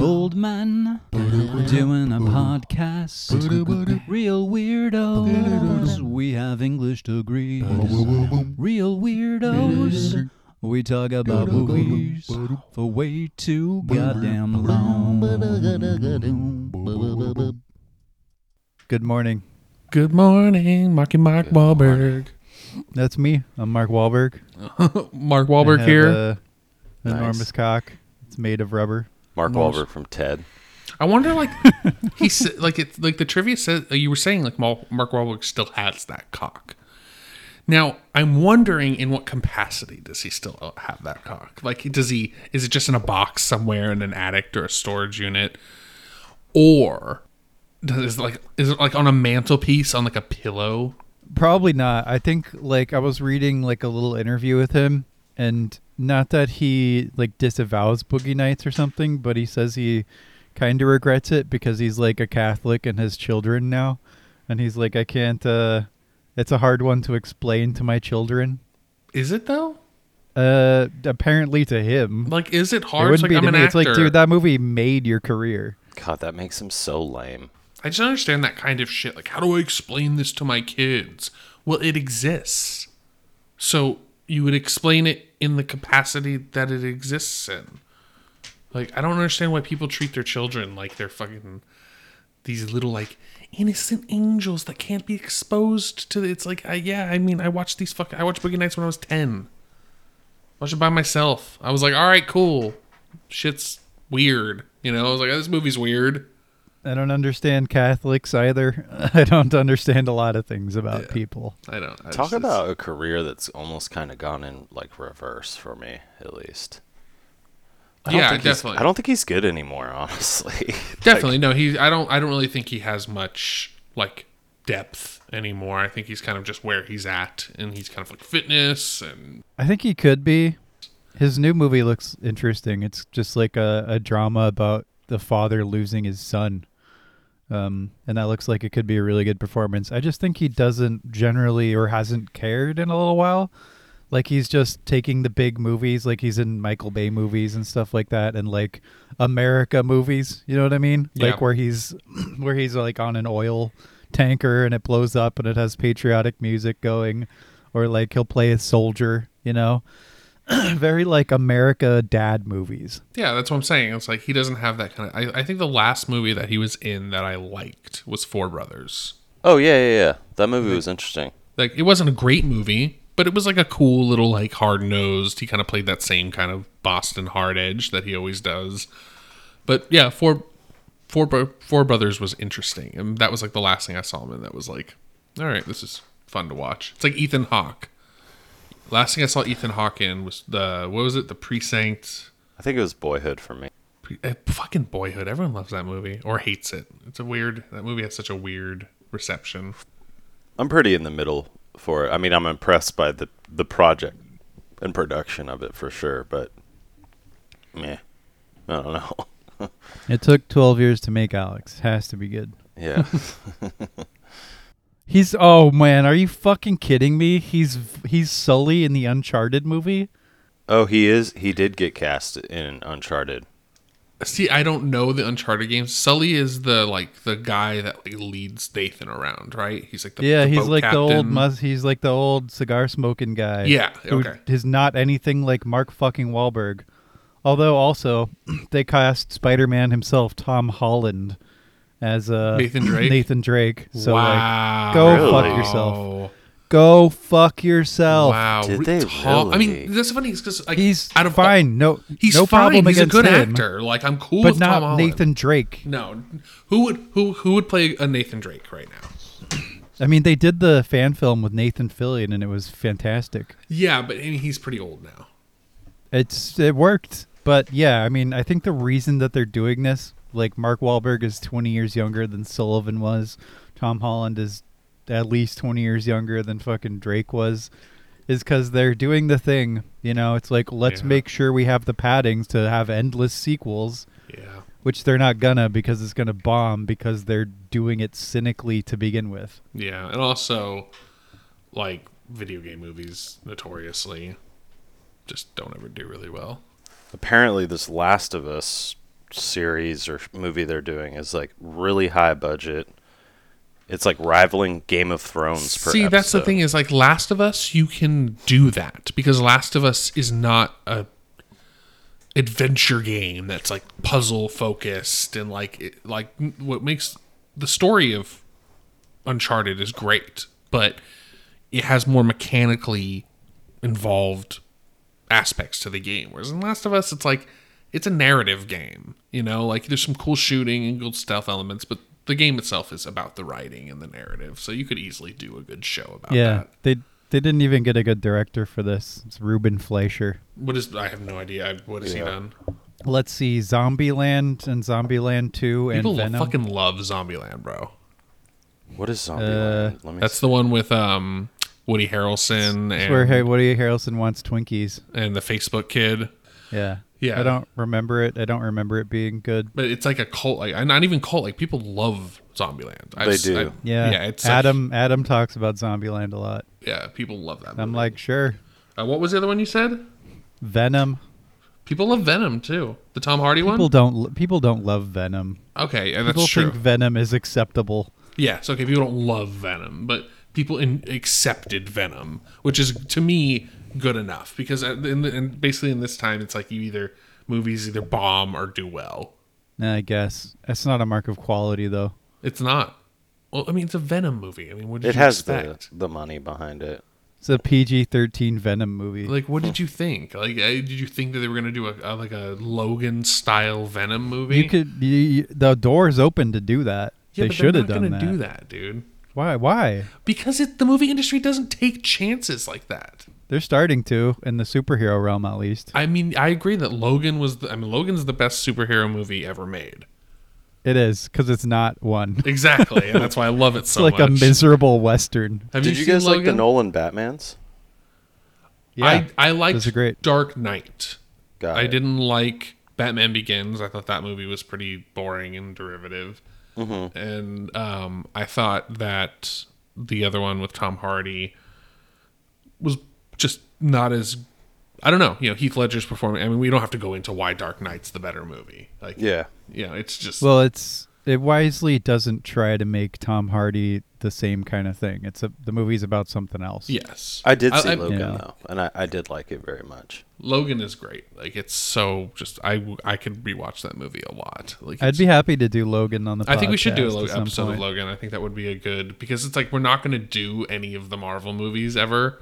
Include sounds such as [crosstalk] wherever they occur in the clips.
Old man doing a podcast. Real weirdos. We have English degrees. Real weirdos. We talk about movies for way too goddamn long. Good morning. Good morning, Marky Mark Wahlberg. That's me. I'm Mark Wahlberg. [laughs] Mark I Wahlberg have here. a Nice. enormous cock. It's made of rubber. Mark Nice. Wahlberg from Ted. I wonder, like, he [laughs] said, like it, like the trivia said, uh, you were saying, like, Mal- Mark Wahlberg still has that cock. Now, I'm wondering, in what capacity does he still uh, have that cock? Like, does he? Is it just in a box somewhere in an attic or a storage unit, or does it like is it like on a mantelpiece on like a pillow? Probably not. I think like I was reading like a little interview with him and not that he like disavows boogie nights or something, but he says he kind of regrets it because he's like a Catholic and has children now and he's like I can't uh it's a hard one to explain to my children. Is it though? Uh apparently to him. Like, is it It hard? It wouldn't like be I'm to an me. actor. It's like dude, that movie made your career. God, that makes him so lame. I just understand that kind of shit. Like, how do I explain this to my kids? Well, it exists. So you would explain it in the capacity that it exists in. Like, I don't understand why people treat their children like they're fucking these little like innocent angels that can't be exposed to. It's like, I, yeah, I mean, I watched these fucking. I watched Boogie Nights when I was ten. Watched it by myself. I was like, all right, cool. Shit's weird. You know, I was like, this movie's weird. I don't understand Catholics either. [laughs] I don't understand a lot of things about Yeah. people. I don't I Talk just- about a career that's almost kind of gone in like reverse for me, at least. I don't Yeah, think he's- definitely. I don't think he's good anymore, [laughs] honestly. Definitely no. He I don't I don't really think he has much like depth anymore. I think he's kind of just where he's at, and he's kind of like fitness and I think he could be. His new movie looks interesting. It's just like a, a drama about the father losing his son. Um, and that looks like it could be a really good performance. I just think he doesn't generally or hasn't cared in a little while. Like he's just taking the big movies, like he's in Michael Bay movies and stuff like that, and like America movies. You know what I mean? Yeah. Like where he's [clears throat] where he's like on an oil tanker and it blows up and it has patriotic music going, or like he'll play a soldier. You know, [clears throat] very like America dad movies. yeah, that's what I'm saying. It's like he doesn't have that kind of. I, I think the last movie that he was in that I liked was Four Brothers. oh yeah, yeah, yeah. That movie was interesting. Like it wasn't a great movie, but it was like a cool little like hard nosed. He kind of played that same kind of Boston hard edge that he always does. But yeah, Four Four Brothers was interesting, and that was like the last thing I saw him in. That was like, all right, this is fun to watch. It's like Ethan Hawke. Last thing I saw Ethan Hawke in was the what was it? The Precinct. I think it was Boyhood for me. Pre- uh, fucking Boyhood. Everyone loves that movie or hates it. It's a weird. That movie has such a weird reception. I'm pretty in the middle for it. I mean, I'm impressed by the the project and production of it for sure, but meh. I don't know. [laughs] It took twelve years to make Alex. Has to be good. yeah. [laughs] [laughs] He's oh man, are you fucking kidding me? He's he's Sully in the Uncharted movie. oh, he is. He did get cast in Uncharted. See, I don't know the Uncharted games. Sully is the like the guy that like leads Nathan around, right? He's like the yeah, the he's boat like the old mus- he's like the old cigar smoking guy. Yeah, who okay. is not anything like Mark fucking Wahlberg. Although also [clears throat] they cast Spider-Man himself, Tom Holland, as uh Nathan [clears throat] Drake? Nathan Drake. So like, go Really? fuck yourself. Go fuck yourself. Wow. Did Re- they Tom- I mean, that's funny because like He's out of fine. No, he's no fine. problem He's a good him, actor. Like I'm cool but with not Tom Holland. Nathan Drake. No, who would who who would play a Nathan Drake right now? I mean, they did the fan film with Nathan Fillion, and it was fantastic. Yeah, but I mean, he's pretty old now. It's it worked, but yeah, I mean, I think the reason that they're doing this, like Mark Wahlberg is 20 years younger than Sullivan was, Tom Holland is at least 20 years younger than fucking Drake was, is because they're doing the thing. You know, it's like let's Yeah. make sure we have the paddings to have endless sequels, Yeah. which they're not gonna because it's gonna bomb because they're doing it cynically to begin with. Yeah, and also like video game movies notoriously just don't ever do really well. Apparently, this Last of Us series or movie they're doing is like really high budget. It's like rivaling Game of Thrones. Per See, that's the thing is like Last of Us, you can do that because Last of Us is not a adventure game that's like puzzle focused and like it, like what makes the story of Uncharted is great, but it has more mechanically involved aspects to the game. Whereas in Last of Us, it's like it's a narrative game. You know, like there's some cool shooting and good stealth elements, but the game itself is about the writing and the narrative. So you could easily do a good show about yeah, that. they they didn't even get a good director for this. It's Ruben Fleischer. What is? I have no idea. What has he done? Let's see, Zombieland and Zombieland Two and People Venom. fucking love Zombieland, bro. What is Zombie? Uh, Let me That's see. the one with um Woody Harrelson It's where and, Hey, Woody Harrelson wants Twinkies. and the Facebook kid. Yeah. Yeah. I don't remember it. I don't remember it being good. But it's like a cult, like not even cult. Like people love Zombieland. I've They do. I- Yeah. yeah. It's like- Adam Adam talks about Zombieland a lot. yeah, people love that. I'm movie. like, sure. uh, what was the other one you said? Venom. People love Venom too. The Tom Hardy People one. don't people don't love Venom. Okay, yeah, that's People true. think Venom is acceptable. Yeah, so okay, people don't love Venom, but people in, accepted Venom, which is to me good enough because uh, in the, and basically in this time it's like you either movies either bomb or do well. Nah, I guess that's not a mark of quality though. It's not. Well, I mean, it's a Venom movie. I mean, what did It you has expect? the the money behind it. It's a PG-13 Venom movie. Like, what did you think? Like, uh, did you think that they were gonna do a, a like a Logan style Venom movie? you could you, you- the door's open to do that. yeah, they should have done gonna that. do that, dude. Why? Why? Because it, the movie industry doesn't take chances like that. They're starting to in the superhero realm at least. I mean, I agree that Logan was. The, I mean, Logan's the best superhero movie ever made. It is because it's not one. [laughs] Exactly, and that's why I love it so. Much. It's like much. a miserable western. Have Did you, seen guys like the Nolan Batmans? Yeah, I I liked those great. Dark Knight. Got I it. didn't like Batman Begins. I thought that movie was pretty boring and derivative. Mm-hmm. And um, I thought that the other one with Tom Hardy was just not as. I don't know. You know, Heath Ledger's performing. I mean, we don't have to go into why Dark Knight's the better movie. Like, Yeah. you know, it's just. Well, it's it wisely doesn't try to make Tom Hardy the same kind of thing. It's a the movie's about something else. yes. I did see I- Logan Yeah. though, and I, I did like it very much. Logan is great. Like, it's so just. I w- I could rewatch that movie a lot. Like, I'd be happy to do Logan on the. I think we should do a podcast lo- at episode of. Logan. I think that would be a good because it's like we're not going to do any of the Marvel movies ever, at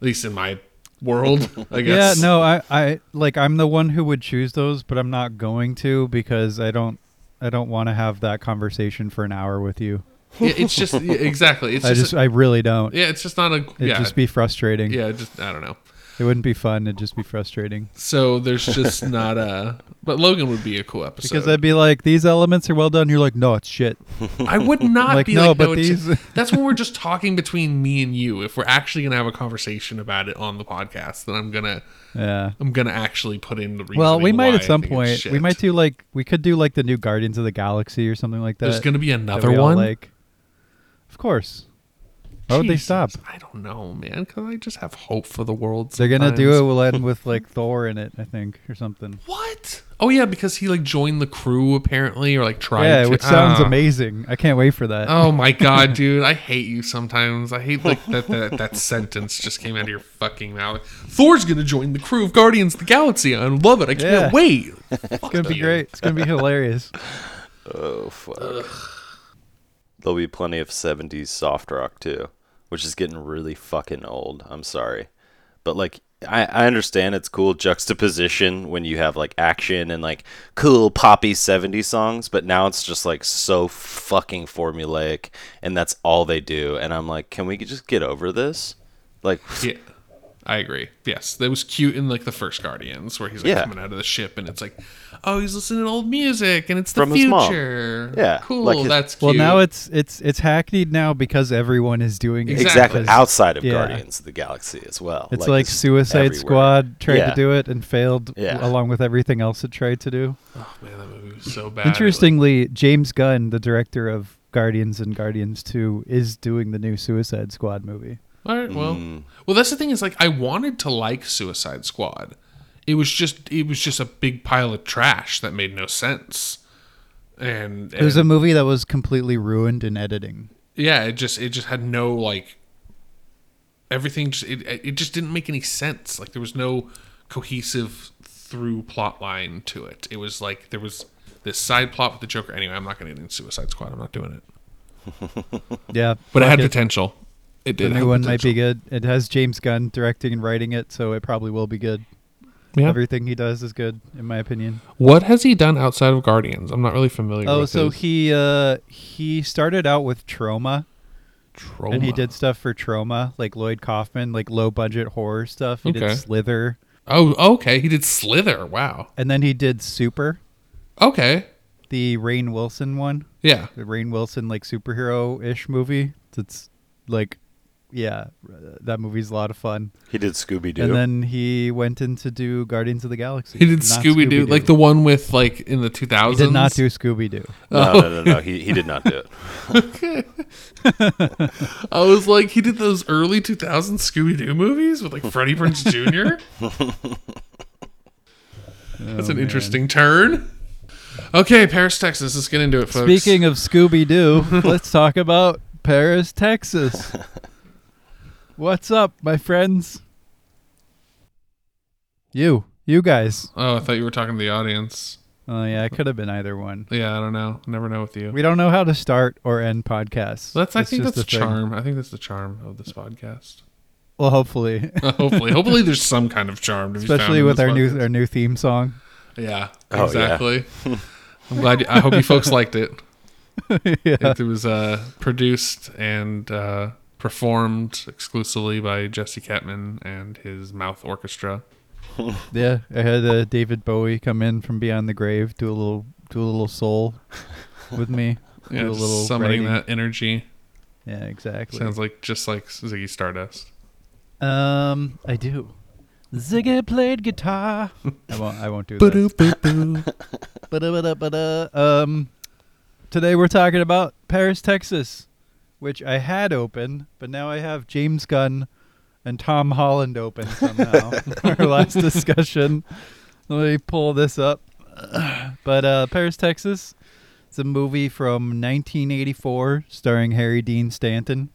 least in my world. I [laughs] guess. Yeah, no, I, I like I'm the one who would choose those, but I'm not going to because I don't, I don't want to have that conversation for an hour with you. Yeah, it's just yeah, exactly. It's [laughs] I just, just, I really don't. yeah. It's just not a It'd yeah. just be frustrating. yeah, just I don't know. It wouldn't be fun. It'd just be frustrating So there's just [laughs] not a. But Logan would be a cool episode. because I'd be like, these elements are well done. You're like, no, it's shit. I would not Like, be no, like but no. it's- these- that's when we're just talking between me and you. If we're actually gonna have a conversation about it on the podcast, then I'm gonna Yeah. I'm gonna actually put in the reason. Well, we might at some point. We might do like we could do like the new Guardians of the Galaxy or something like that. There's gonna be that another we all one. Like, of course. Why would they Jesus, stop? I don't know, man. Because I just have hope for the world. They're gonna do it. sometimes. We'll end with like Thor in it, I think, or something. What? Oh yeah, because he like joined the crew apparently, or like tried. yeah, to. which sounds Ah. amazing. I can't wait for that. Oh my god, [laughs] dude! I hate you sometimes. I hate like that that that sentence just came out of your fucking mouth. Thor's gonna join the crew of Guardians of the Galaxy. I love it. I can't Yeah. wait. [laughs] it's gonna be great. It's gonna be hilarious. [laughs] Oh fuck. There'll be plenty of '70s soft rock too, which is getting really fucking old. I'm sorry, but like I, I understand it's cool juxtaposition when you have like action and like cool poppy '70s songs, but now it's just like so fucking formulaic, and that's all they do. And I'm like, can we just get over this? Like, Yeah, I agree. Yes, that was cute in like the first Guardians, where he's like Yeah. coming out of the ship, and it's like, oh, he's listening to old music, and it's the From his mom. future. Yeah, cool. like his- that's cute. Well, now it's it's it's hackneyed now because everyone is doing it. Exactly. exactly outside of yeah. Guardians of the Galaxy as well. It's like, Suicide everywhere. Squad tried Yeah. to do it and failed, Yeah. along with everything else it tried to do. oh man, that movie was so bad. Interestingly, James Gunn, the director of Guardians and Guardians Two, is doing the new Suicide Squad movie. All right. Well, Mm. well, that's the thing is like I wanted to like Suicide Squad. It was just it was just a big pile of trash that made no sense. And, It was a movie that was completely ruined in editing. yeah, it just it just had no like everything. Just, it it just didn't make any sense. Like there was no cohesive through plot line to it. It was like there was this side plot with the Joker. Anyway, I'm not going to get into Suicide Squad. I'm not doing it. [laughs] Yeah, But it had potential. It did. The new one might be good. It has James Gunn directing and writing it, so it probably will be good. Yeah. Everything he does is good, in my opinion. What has he done outside of Guardians? I'm not really familiar. Oh, with so his he uh he started out with Troma, Troma. and he did stuff for Troma, like Lloyd Kaufman, like low budget horror stuff. He Okay. did Slither, Oh, okay. He did Slither. Wow. and then he did Super, Okay. the Rainn Wilson one, Yeah. the Rainn Wilson like superhero ish movie. It's like, yeah, that movie's a lot of fun. He did Scooby Doo. And then he went in to do Guardians of the Galaxy. He did Scooby Doo, like the one with like in the He 2000s. did not do Scooby Doo. no, no, no, no. He he did not do it. [laughs] okay, [laughs] I was like, he did those early 2000s Scooby Doo movies with like Freddie Prinze Jr. [laughs] That's an oh, interesting turn. Okay, Paris, Texas. Let's get into it, folks. Speaking of Scooby Doo, let's talk about Paris, Texas. What's up, my friends? You, you guys. oh, I thought you were talking to the audience. Oh yeah, it could have been either one. Yeah, I don't know. Never know with you. We don't know how to start or end podcasts. That's. I It's think just that's the a thing. charm. I think that's the charm of this podcast. Well, hopefully, [laughs] hopefully, hopefully, there's some kind of charm to be found especially in with this our new podcast. our new theme song. Yeah, Oh, yeah. exactly. [laughs] I'm glad. You, I hope you folks liked it. [laughs] yeah. It was uh, produced and uh, performed exclusively by Jesse Ketman and his Mouth Orchestra. [laughs] Yeah, I had uh, David Bowie come in from beyond the grave, do a little do a little soul with me. [laughs] Yeah, do a little summoning writing. that energy. Yeah, exactly. Sounds like just like Ziggy Stardust. um, I do. Ziggy played guitar. I won't. I won't do that. Um, today we're talking about Paris, Texas, which I had open, but now I have James Gunn and Tom Holland open somehow. [laughs] [laughs] Our last discussion. Let me pull this up. [clears throat] But uh, Paris, Texas. It's a movie from 1984 starring Harry Dean Stanton.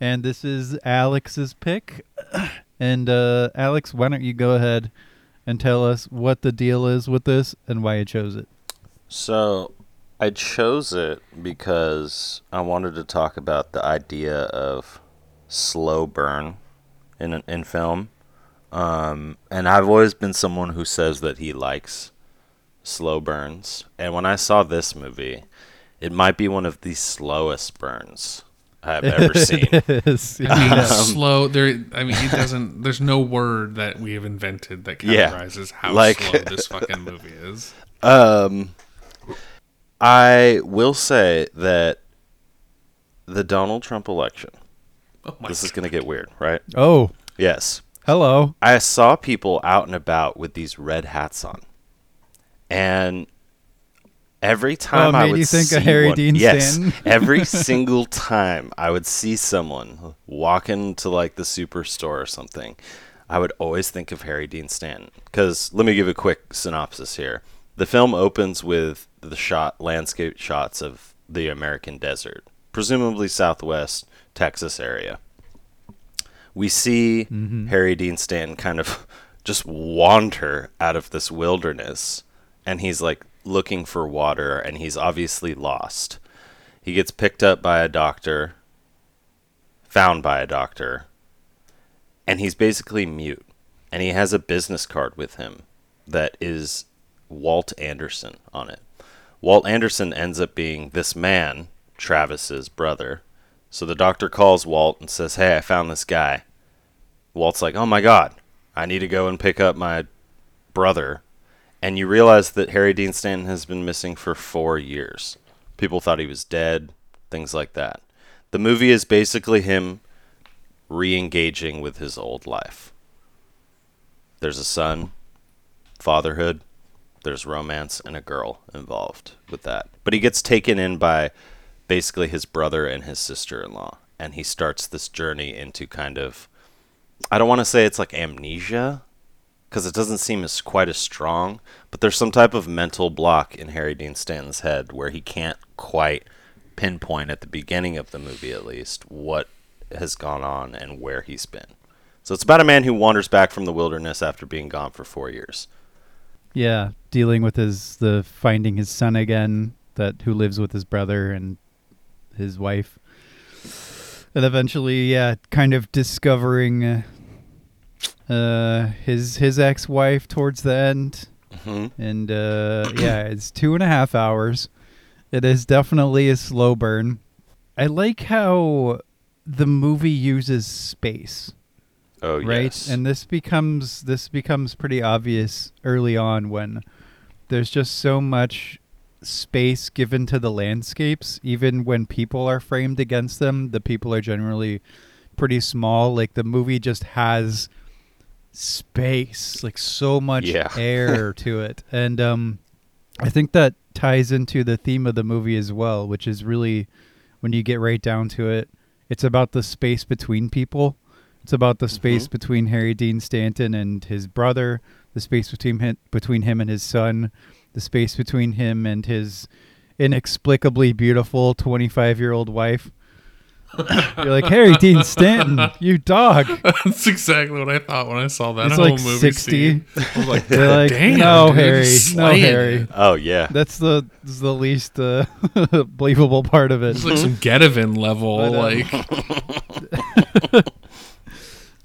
And this is Alex's pick. [clears throat] And uh, Alex, why don't you go ahead and tell us what the deal is with this and why you chose it? So I chose it because I wanted to talk about the idea of slow burn in in film. Um, and I've always been someone who says that he likes slow burns. And when I saw this movie, it might be one of the slowest burns I've [laughs] ever seen. it is. I mean, Yeah. slow. There. I mean, it doesn't. There's no word that we have invented that Yeah, how like- slow this fucking movie is. [laughs] Um, I will say that the Donald Trump election. Oh my This is going to get weird, right? Oh, Yes. hello. I saw people out and about with these red hats on, and every time Oh, I would you think see of Harry one, Dean yes, Stanton? [laughs] every single time I would see someone walking into like the superstore or something, I would always think of Harry Dean Stanton. Because let me give a quick synopsis here. The film opens with the shot landscape shots of the American desert, presumably Southwest Texas area we see mm-hmm. Harry Dean Stanton kind of [laughs] just wander out of this wilderness and he's like looking for water and he's obviously lost. He gets picked up by a doctor, found by a doctor, and he's basically mute. And he has a business card with him that is Walt Anderson on it. Walt Anderson ends up being this man, Travis's brother. So the doctor calls Walt and says, Hey, I found this guy. Walt's like, Oh my god, I need to go and pick up my brother. And you realize that Harry Dean Stanton has been missing for four years. People thought he was dead, things like that. The movie is basically him re engaging with his old life. There's a son, fatherhood, there's romance, and a girl involved with that. But he gets taken in by basically his brother and his sister in law. and he starts this journey into kind of I don't want to say it's like amnesia because it doesn't seem as quite as strong, but there's some type of mental block in Harry Dean Stanton's head where he can't quite pinpoint at the beginning of the movie at least what has gone on and where he's been. So it's about a man who wanders back from the wilderness after being gone for 4 years. Yeah, dealing with his the finding his son again that who lives with his brother and his wife. And eventually, yeah, kind of discovering uh, uh his his ex-wife towards the end. hmm And uh yeah, it's two and a half hours. It is definitely a slow burn. I like how the movie uses space Oh right? yes. and this becomes this becomes pretty obvious early on when there's just so much space given to the landscapes. Even when people are framed against them the people are generally pretty small. Like the movie just has space like so much Yeah. [laughs] air to it. And um i think that ties into the theme of the movie as well which is really when you get right down to it it's about the space between people it's about the space Mhm. between Harry Dean Stanton and his brother, the space between him, between him and his son, the space between him and his inexplicably beautiful 25-year-old wife. [coughs] You're like, "Harry Dean Stanton, you dog." [laughs] That's exactly what I thought when I saw that He's whole like movie 60. scene. [laughs] I was like, They're like, [laughs] damn, "No, dude, Harry. he's No, Harry." oh yeah. That's the this is the least uh, believable part of it. It's like some Getavin level, But, uh, like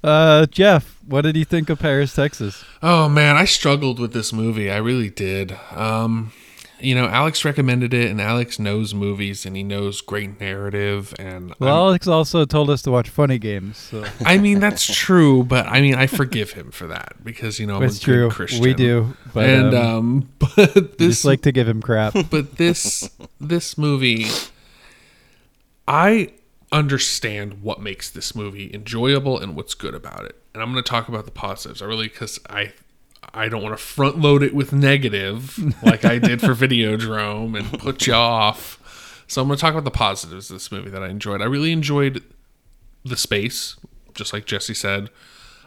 Uh, Jeff, what did you think of Paris, Texas? Oh man, I struggled with this movie. I really did. Um, you know, Alex recommended it, and Alex knows movies, and he knows great narrative, and Well, I'm- Alex also told us to watch funny games. So. [laughs] I mean that's true, but I mean I forgive him for that because you know I'm It's true. Christian. We do, but and um, um, [laughs] but this just like to give him crap. [laughs] but this this movie i understand what makes this movie enjoyable and what's good about it. And i'm going to talk about the positives. I really because i i don't want to front load it with negative [laughs] like i did for videodrome and put you off. So i'm going to talk about the positives of this movie that i enjoyed. I really enjoyed the space just like jesse said.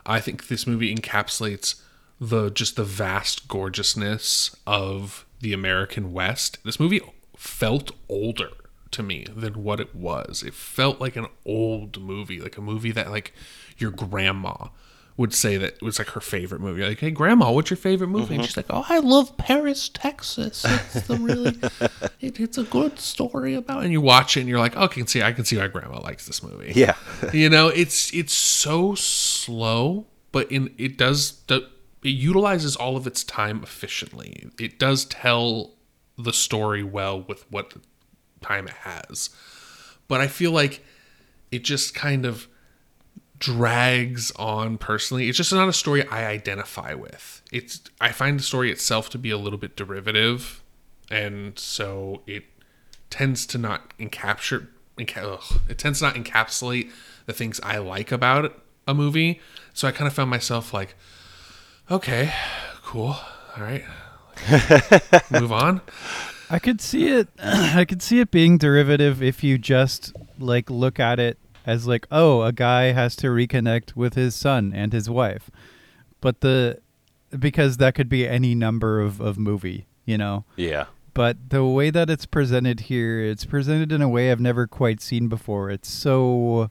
I think this movie encapsulates the just the vast gorgeousness of the american west. This movie felt older to me than what it was. It felt like an old movie like a movie that like your grandma would say that it was like her favorite movie. Like hey grandma what's your favorite movie? And mm-hmm. she's like oh i love paris texas. It's the really [laughs] it, it's a good story about and you watch it and you're like oh, i can see i can see why grandma likes this movie. Yeah. [laughs] you know it's it's so slow but in it does do- it utilizes all of its time efficiently. It does tell the story well with what time it has but i feel like it just kind of drags on personally it's just not a story i identify with it's i find the story itself to be a little bit derivative and so it tends to not encapture enca- ugh, it tends to not encapsulate the things I like about a movie. So I kind of found myself like, okay, cool, all right, [laughs] move on. I could see it. [clears throat] I could see it being derivative if you just like look at it as like, oh, a guy has to reconnect with his son and his wife, but the because that could be any number of of movie, you know. Yeah. But the way that it's presented here, it's presented in a way I've never quite seen before. It's so,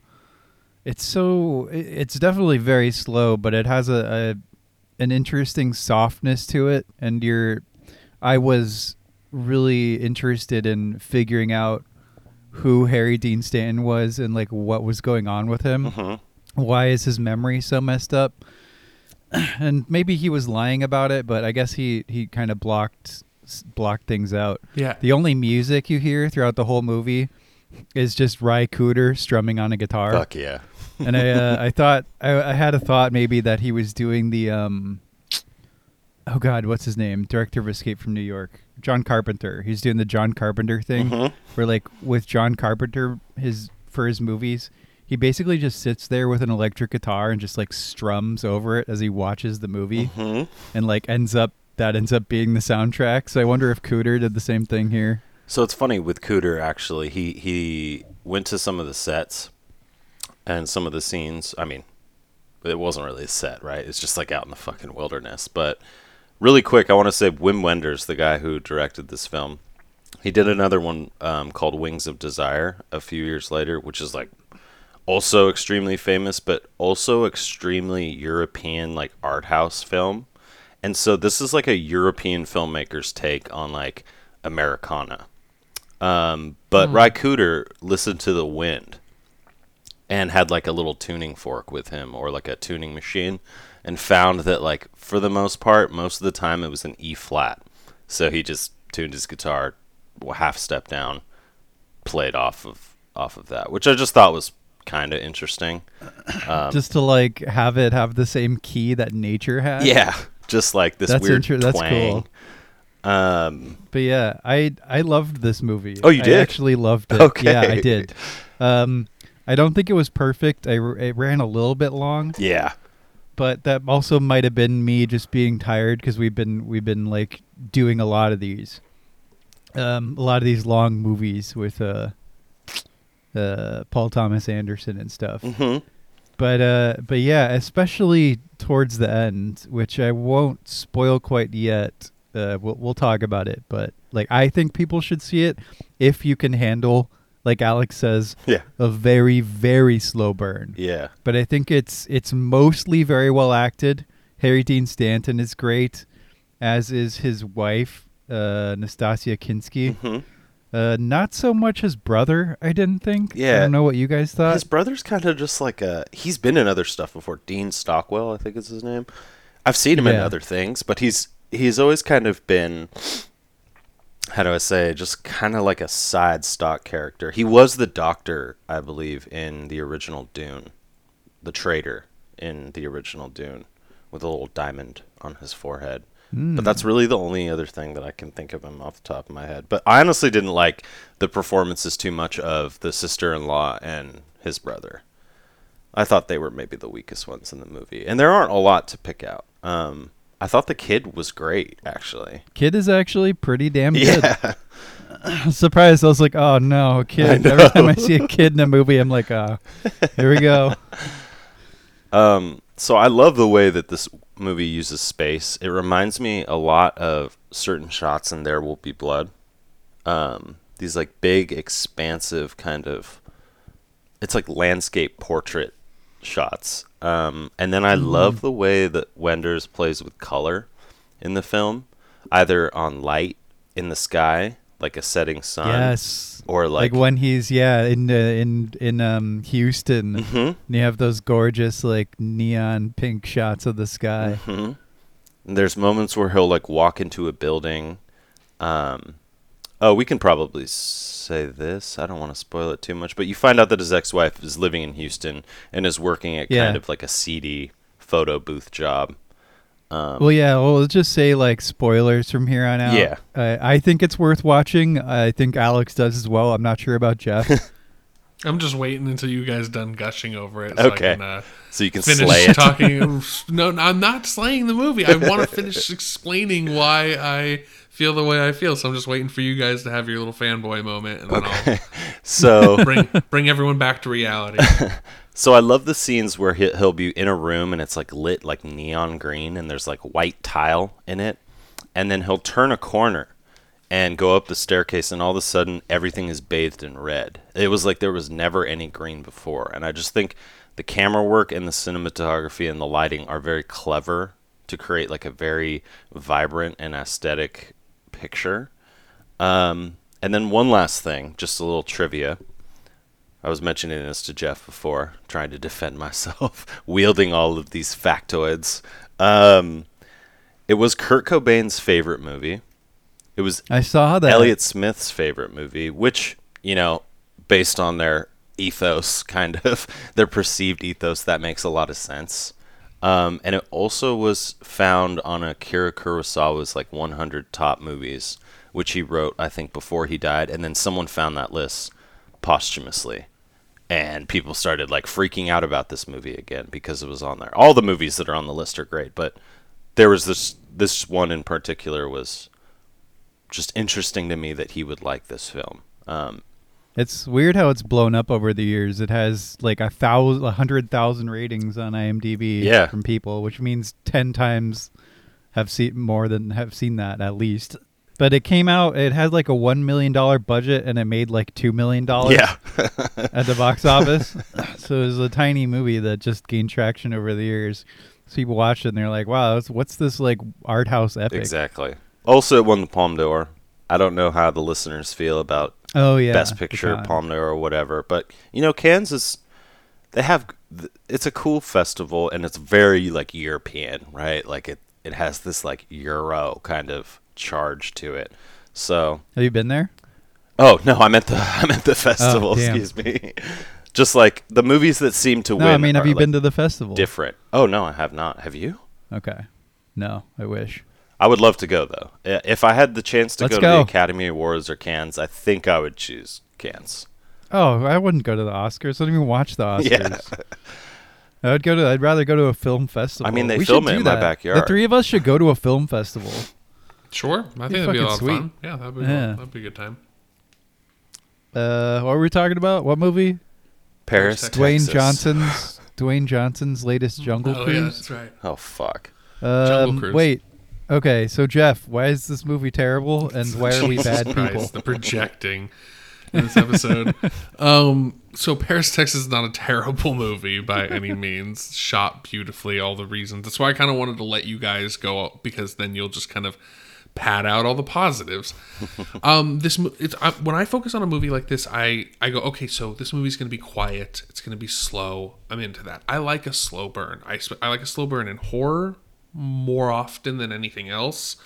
it's so, it's definitely very slow, but it has a, a an interesting softness to it, and you're, I was really interested in figuring out who Harry Dean Stanton was and like what was going on with him. Mhm. Why is his memory so messed up? [clears throat] and maybe he was lying about it, but I guess he he kind of blocked blocked things out. Yeah, The only music you hear throughout the whole movie is just Ry Cooder strumming on a guitar. Fuck yeah. And I uh, I [laughs] thought I, I had a thought maybe that he was doing the um oh god what's his name director of Escape from New York John Carpenter. He's doing the John Carpenter thing Mhm. where like with John Carpenter his for his movies he basically just sits there with an electric guitar and just like strums over it as he watches the movie Mhm. and like ends up that ends up being the soundtrack. So I wonder if Cooder did the same thing here. So it's funny with Cooder. Actually, he he went to some of the sets, and some of the scenes. I mean, it wasn't really a set, right? It's just like out in the fucking wilderness. But really quick, I want to say Wim Wenders, the guy who directed this film, he did another one um, called Wings of Desire a few years later, which is like also extremely famous, but also extremely European, like art house film. And so this is like a European filmmaker's take on like Americana. Um, but Ry Cooder listened to the wind and had like a little tuning fork with him or like a tuning machine and found that like for the most part most of the time it was an E flat. So he just tuned his guitar half step down, played off of off of that, which I just thought was kind of interesting. [clears throat] Um, Just to like have it have the same key that nature has. yeah, just like this That's weird inter- that's twang. Um, But yeah, I I loved this movie. Oh, you I did? actually loved it. Okay. Yeah, I did. Um, I don't think it was perfect. I, it ran a little bit long, yeah, but that also might have been me just being tired because we've been we've been like doing a lot of these, um, a lot of these long movies with uh, uh, Paul Thomas Anderson and stuff. hmm But uh, but yeah, especially towards the end, which I won't spoil quite yet. Uh, we'll we'll talk about it, but like I think people should see it if you can handle, like Alex says, yeah, a very very slow burn. yeah. But I think it's it's mostly very well acted. Harry Dean Stanton is great, as is his wife, uh, Nastassja Kinski. hmm Uh, not so much his brother, I didn't think. Yeah. I Yeah. don't know what you guys thought. His brother's kind of just like a. He's been in other stuff before. Dean Stockwell, I think is his name. I've seen him in other things, but he's he's always kind of been. How do I say? Just kind of like a side stock character. He was the doctor, I believe, in the original Dune, the traitor in the original Dune, with a little diamond on his forehead. Hmm. But that's really the only other thing that I can think of him off the top of my head. But I honestly didn't like the performances too much of the sister-in-law and his brother. I thought they were maybe the weakest ones in the movie, and there aren't a lot to pick out. Um, I thought the kid was great, actually. Kid is actually pretty damn good. Yeah, I was [laughs] surprised. I was like, oh no, kid. Every time I see a kid in a movie, I'm like, oh, here we go. [laughs] Um, so I love the way that this movie uses space. It reminds me a lot of certain shots in There Will Be Blood. Um, these like big, expansive kind of. It's like landscape portrait shots. Um, and then I love the way that Wenders plays with color in the film, either on light in the sky, like a setting sun, yes. or Like, like, when he's yeah in uh, in in um Houston, Mhm. and you have those gorgeous like neon pink shots of the sky. hmm And there's moments where he'll like walk into a building. Um, oh, we can probably say this. I don't want to spoil it too much, but you find out that his ex-wife is living in Houston and is working at Yeah. kind of like a seedy photo booth job. Um, Well, yeah. Well, let's just say like spoilers from here on out. Yeah. Uh, I think it's worth watching. I think Alex does as well. I'm not sure about Jeff. [laughs] I'm just waiting until you guys done gushing over it. So Okay. I can, uh, so you can finish slay it. talking. no, [laughs] no, I'm not slaying the movie. I want to [laughs] finish explaining why I feel the way I feel. So I'm just waiting for you guys to have your little fanboy moment, and then I'll [laughs] so bring bring everyone back to reality. So I love the scenes where he'll be in a room and it's like lit like neon green and there's like white tile in it. And then he'll turn a corner and go up the staircase and all of a sudden everything is bathed in red. It was like there was never any green before. And I just think the camera work and the cinematography and the lighting are very clever to create like a very vibrant and aesthetic picture. Um, and then one last thing, just a little trivia. I was mentioning this to Jeff before, trying to defend [laughs] myself, wielding all of these factoids. Um, it was Kurt Cobain's favorite movie. It was I saw that. Elliott Smith's favorite movie, which, you know, based on their ethos, [laughs] kind of, their perceived ethos, that makes a lot of sense. Um, and it also was found on Akira Kurosawa's like 100 top movies, which he wrote, I think, before he died. And then someone found that list posthumously. And people started like freaking out about this movie again because it was on there. All the movies that are on the list are great, but there was this this one in particular was just interesting to me that he would like this film. Um, It's weird how it's blown up over the years. It has like a thousand, a hundred thousand ratings on IMDb Yeah. from people, which means ten times have seen more than have seen that at least. But it came out. It had like a one million dollar budget, and it made like two million dollars Yeah. [laughs] at the box office. [laughs] so it was a tiny movie that just gained traction over the years. So people watched it and they're like, "Wow, what's this like art house epic?" exactly. Also, it won the Palme d'Or. I don't know how the listeners feel about Oh yeah, Best Picture, Palm Palme d'Or, or whatever. But you know, Kansas, they have it's a cool festival, and it's very like European, right? Like it, it has this like Euro kind of charge to it. So, Have you been there? oh no, I meant the [laughs] I meant the festival. Oh, excuse me. [laughs] Just like the movies that seem to No, win. I mean, have you like, been to the festival? different? Oh no, I have not. Have you? Okay. No, I wish. I would love to go though. If I had the chance to Let's go, to go. the Academy Awards or Cannes, I think I would choose Cannes. Oh, I wouldn't go to the Oscars. I don't even watch the [laughs] Oscars. Yeah. I would go to. I'd rather go to a film festival. I mean, they We film should it do in my that. backyard. The three of us should go to a film festival. Sure, I think Be that'd be a fucking lot of fun. Yeah, that'd be Yeah. that'd be a good time. Uh, what were we talking about? What movie? Paris, Texas. Dwayne Texas. Johnson's. Dwayne Johnson's latest Jungle oh Cruise. yeah, that's right. Oh fuck. Jungle Um, Cruise. wait. Okay, so Jeff, why is this movie terrible, [laughs] and why are we bad Christ, people? The projecting in this episode. [laughs] um, so Paris, Texas is not a terrible movie by any [laughs] means. Shot beautifully, all the reasons. That's why I kind of wanted to let you guys go because then you'll just kind of pad out all the positives. um, this mo- it's I, when I focus on a movie like this, I I go okay. So this movie's going to be quiet. It's going to be slow. I'm into that. I like a slow burn. I I like a slow burn in horror more often than anything else.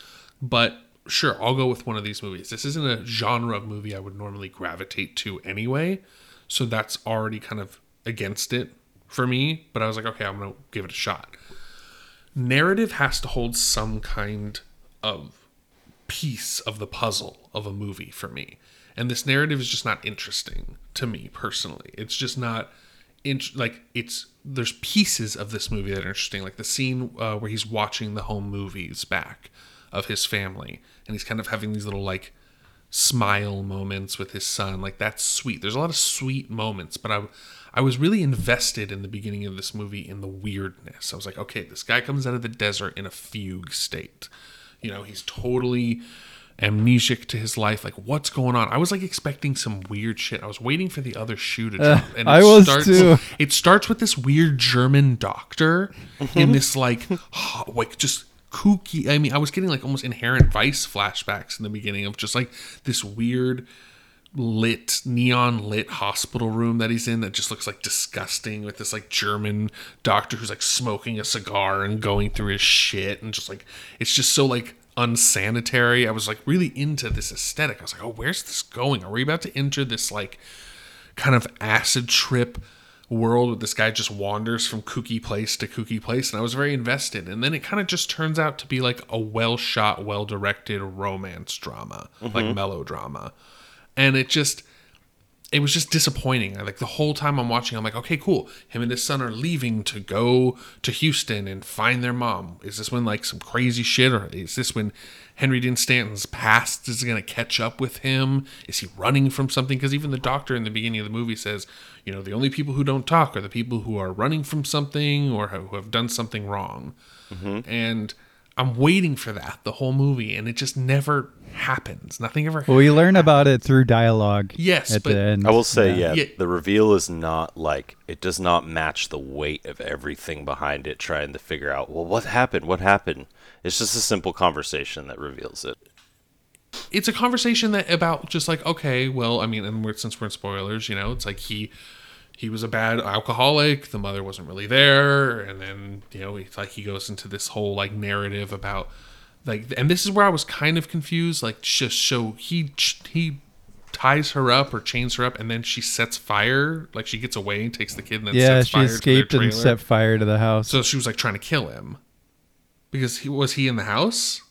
But sure, I'll go with one of these movies. This isn't a genre of movie I would normally gravitate to anyway. So that's already kind of against it for me. But I was like, okay, I'm going to give it a shot. Narrative has to hold some kind of piece of the puzzle of a movie for me. And this narrative is just not interesting to me personally. It's just not int- like it's there's pieces of this movie that are interesting, like the scene uh, where he's watching the home movies back of his family, and he's kind of having these little like smile moments with his son. Like that's sweet. There's a lot of sweet moments, but I I was really invested in the beginning of this movie in the weirdness. I was like, okay, this guy comes out of the desert in a fugue state. You know, he's totally amnesic to his life. Like, what's going on? I was like expecting some weird shit. I was waiting for the other shoe to uh, drop. And I was too. It starts with this weird German doctor in mm-hmm. this like, hot, like just kooky. I mean, I was getting like almost inherent vice flashbacks in the beginning of just like this weird lit neon lit hospital room that he's in that just looks like disgusting with this like german doctor who's like smoking a cigar and going through his shit and just like it's just so like unsanitary. I was like really into this aesthetic. I was like oh where's this going? Are we about to enter this like kind of acid trip world where this guy just wanders from kooky place to kooky place? And I was very invested. And then it kind of just turns out to be like a well shot well directed romance drama like mm-hmm. melodrama. And it just it was just disappointing. I like the whole time I'm watching, I'm like, okay, cool. Him and his son are leaving to go to Houston and find their mom. Is this when like some crazy shit, or is this when Henry Dean Stanton's past is gonna catch up with him? Is he running from something? Because even the doctor in the beginning of the movie says, you know, the only people who don't talk are the people who are running from something or who have done something wrong. Mm-hmm. And I'm waiting for that the whole movie, and it just never happens. Nothing ever. Well, we learn about it through dialogue. Yes, at but- the end. I will say, yeah, Yeah. the reveal is not like it does not match the weight of everything behind it. Trying to figure out, well, what happened? What happened? It's just a simple conversation that reveals it. it's a conversation that about just like okay well i mean and we're, since we're in spoilers you know it's like he he was a bad alcoholic the mother wasn't really there and then you know it's like he goes into this whole like narrative about like and this is where i was kind of confused like just so he he ties her up or chains her up and then she sets fire like she gets away and takes the kid and then yeah, sets she fire to escaped and set fire to the house. so she was like trying to kill him because he was he in the house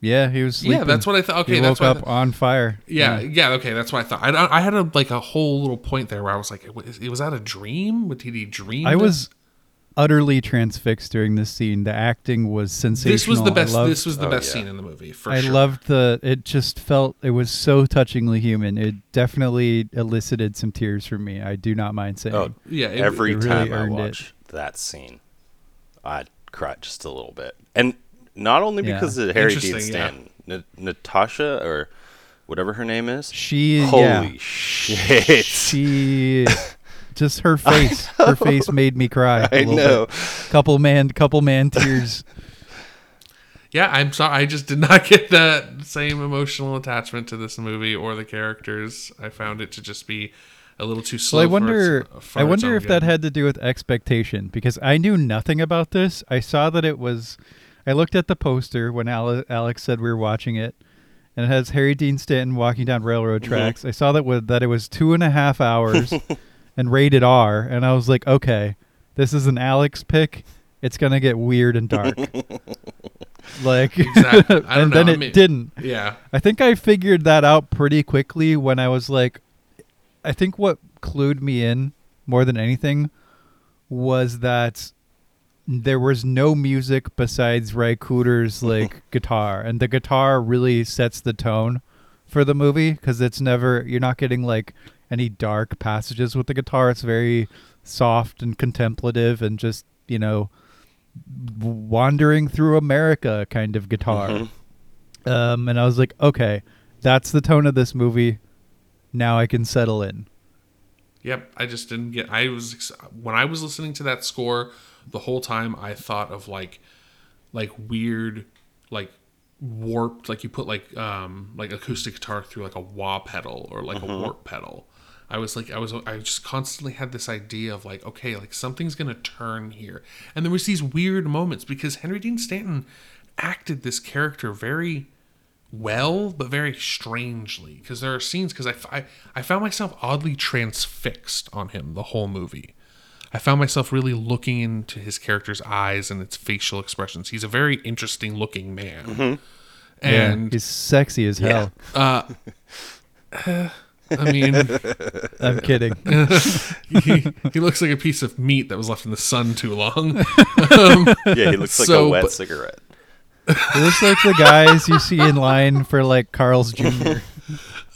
yeah, he was. Sleeping. yeah that's what i thought okay he that's woke up thought. on fire. Yeah, yeah, okay, that's what I thought. I, I had a like a whole little point there where I was like, was, was that a dream? What did he dream? I was utterly transfixed during this scene. The acting was sensational. This was the best. loved- this was the Oh, best yeah. scene in the movie for I sure. loved the. It just felt it was so touchingly human. It definitely elicited some tears from me. I do not mind saying. Oh, Yeah, it- Every it really time I earned it. watch that scene, I'd cry just a little bit, and not only Yeah. because of Harry Dean Interesting, yeah. Stanton, N- Natasha or whatever her name is. She. Holy yeah. shit! She. [laughs] Just her [laughs] face. Her face made me cry. a I little know. bit. Couple man. Couple man tears. [laughs] Yeah, I'm sorry. I just did not get that same emotional attachment to this movie or the characters. I found it to just be a little too slow. Well, I for wonder. its- for I wonder own if that had to do with expectation because I knew nothing about this. I saw that it was. I looked at the poster when Ale- Alex said we were watching it, and it has Harry Dean Stanton walking down railroad Mm-hmm. tracks. I saw that with that it was two and a half hours, [laughs] and rated R, and I was like, okay, this is an Alex pick. It's gonna get weird and dark. [laughs] like, Exactly. I [laughs] don't and know. then I it mean- didn't. Yeah, I think I figured that out pretty quickly when I was like, I think what clued me in more than anything was that there was no music besides Ry Cooder's [laughs] like guitar, and the guitar really sets the tone for the movie because it's never you're not getting like any dark passages with the guitar. It's very soft and contemplative and just you know wandering through America kind of guitar. Mhm. Um, and I was like, okay, that's the tone of this movie. Now I can settle in. Yep, I just didn't get. I was ex- when I was listening to that score the whole time. I thought of like, like weird, like warped. Like you put like um like acoustic guitar through like a wah pedal or like a warp pedal. I was like, I was, I just constantly had this idea of like, okay, like something's gonna turn here, and there was these weird moments because Henry Dean Stanton acted this character very well, but very strangely. Because there are scenes, because I, I I found myself oddly transfixed on him the whole movie. I found myself really looking into his character's eyes and its facial expressions. He's a very interesting looking man. Mm-hmm. And he's sexy as hell. Uh, [laughs] I mean, [laughs] I'm kidding. [laughs] he, he looks like a piece of meat that was left in the sun too long. [laughs] Yeah, he looks like So, a wet but- cigarette. he looks like the guys you see in line for like Carl's Jr.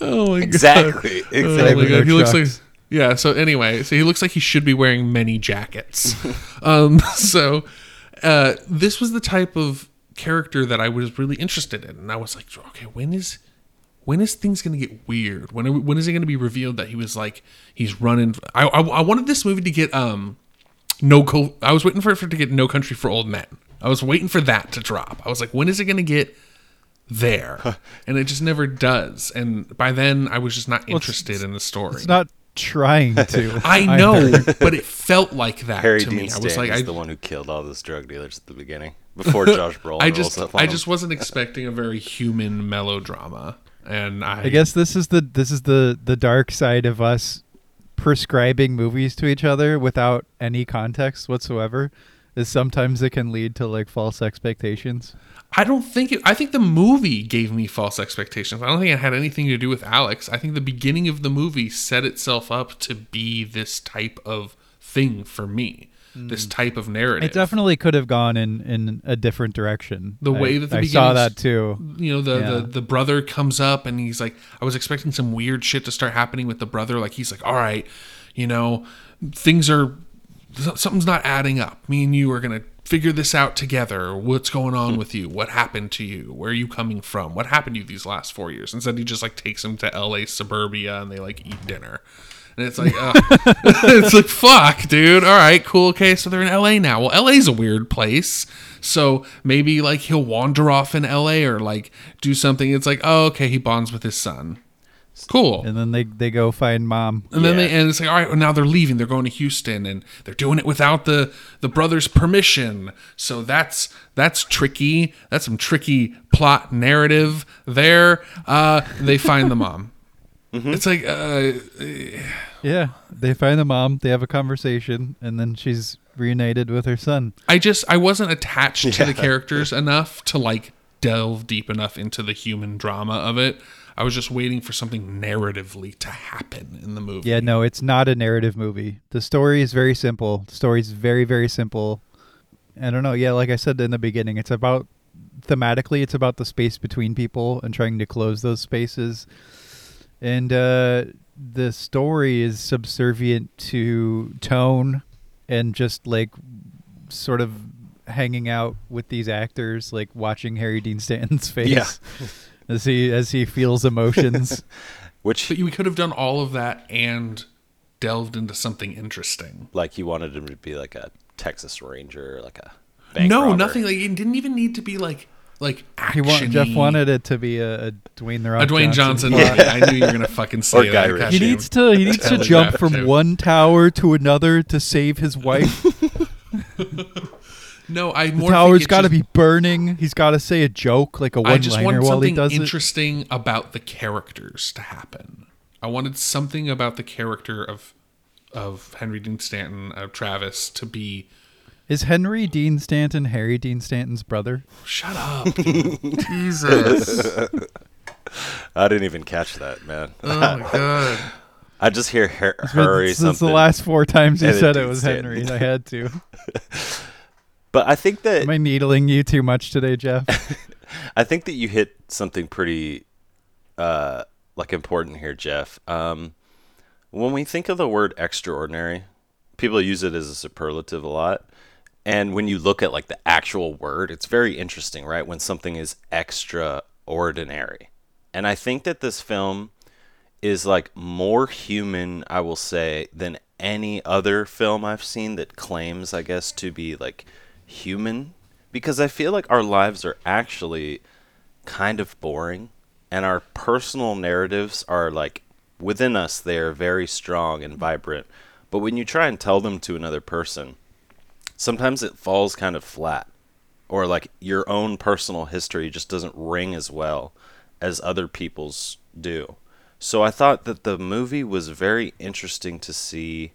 oh my Exactly. Oh Exactly. my god, he looks like yeah. So anyway, so he looks like he should be wearing many jackets. um, so uh, this was the type of character that I was really interested in, and I was like, okay, when is when is things going to get weird? When are, when is it going to be revealed that he was like he's running? I, I I wanted this movie to get um no co- I was waiting for it for, to get No Country for Old Men. I was waiting for that to drop. I was like, when is it going to get there? and it just never does. And by then, I was just not interested in the story. It's not trying [laughs] to. I know, but it felt like that Harry to Dean me. I was like, is I, the one who killed all those drug dealers at the beginning before [laughs] Josh Brolin I just, I just wasn't expecting a very human melodrama, and I, I guess this is the this is the the dark side of us prescribing movies to each other without any context whatsoever. Is sometimes it can lead to like false expectations. I don't think it. I think the movie gave me false expectations. I don't think it had anything to do with Alex. I think the beginning of the movie set itself up to be this type of thing for me, this mm. type of narrative. It definitely could have gone in in a different direction. The I- way that the I saw that too. you know the, Yeah. the the brother comes up and he's like i was expecting some weird shit to start happening with the brother. Like he's like all right you know things are something's not adding up. Me and you are gonna figure this out together. What's going on with you? What happened to you? Where are you coming from? What happened to you these last four years? Instead he just like takes him to la suburbia and they like eat dinner and it's like, uh, [laughs] it's like, fuck, dude. All right, cool. Okay, so they're in LA now. Well, LA's a weird place. So maybe like he'll wander off in LA or like do something. It's like, oh, okay, he bonds with his son. Cool. And then they they go find mom. And then they Yeah. and it's like, all right, well, now they're leaving. They're going to Houston, and they're doing it without the the brother's permission. So that's that's tricky. That's some tricky plot narrative there. Uh, they find the mom. [laughs] It's like, uh, Yeah, they find the mom. They have a conversation, and then she's reunited with her son. I just I wasn't attached to the characters [laughs] enough to like delve deep enough into the human drama of it. I was just waiting for something narratively to happen in the movie. Yeah, no, it's not a narrative movie. The story is very simple. The story is very, very simple. I don't know. Yeah, like I said in the beginning, it's about thematically, it's about the space between people and trying to close those spaces. And uh, the story is subservient to tone and just like sort of hanging out with these actors, like watching Harry Dean Stanton's [laughs] face Yeah. [laughs] as he as he feels emotions. [laughs] Which, But we could have done all of that and delved into something interesting. like, you wanted him to be like a Texas Ranger, like a bank no, robber. nothing like it didn't even need to be like like He wa- Jeff wanted it to be a, a Dwayne the Rock a Dwayne Johnson. plot. movie. I knew you were gonna fucking say Or that. Guy He needs to he needs to jump from it. one tower to another to save his wife. [laughs] No, I The tower's got to be burning. He's got to say a joke like a one just liner wanted while he something does it. interesting about the characters to happen. I wanted something about the character of of Henry Dean Stanton of Travis to be. Is Henry Dean Stanton Harry Dean Stanton's brother? Shut up. Jesus! [laughs] I didn't even catch that, man. Oh my god! [laughs] I just hear Har- It's hurry been- since the last four times you and it said it Dean was Stanton. Henry. I had to. [laughs] But I think that Am I needling you too much today, Jeff? I think that you hit something pretty uh, like important here, Jeff. Um, when we think of the word extraordinary, people use it as a superlative a lot. And when you look at like the actual word, it's very interesting, right? When something is extraordinary. And I think that this film is like more human, I will say, than any other film I've seen that claims, I guess, to be like human. Because I feel like our lives are actually kind of boring and our personal narratives are like within us they are very strong and vibrant but when you try and tell them to another person sometimes it falls kind of flat or like your own personal history just doesn't ring as well as other people's do so i thought that the movie was very interesting to see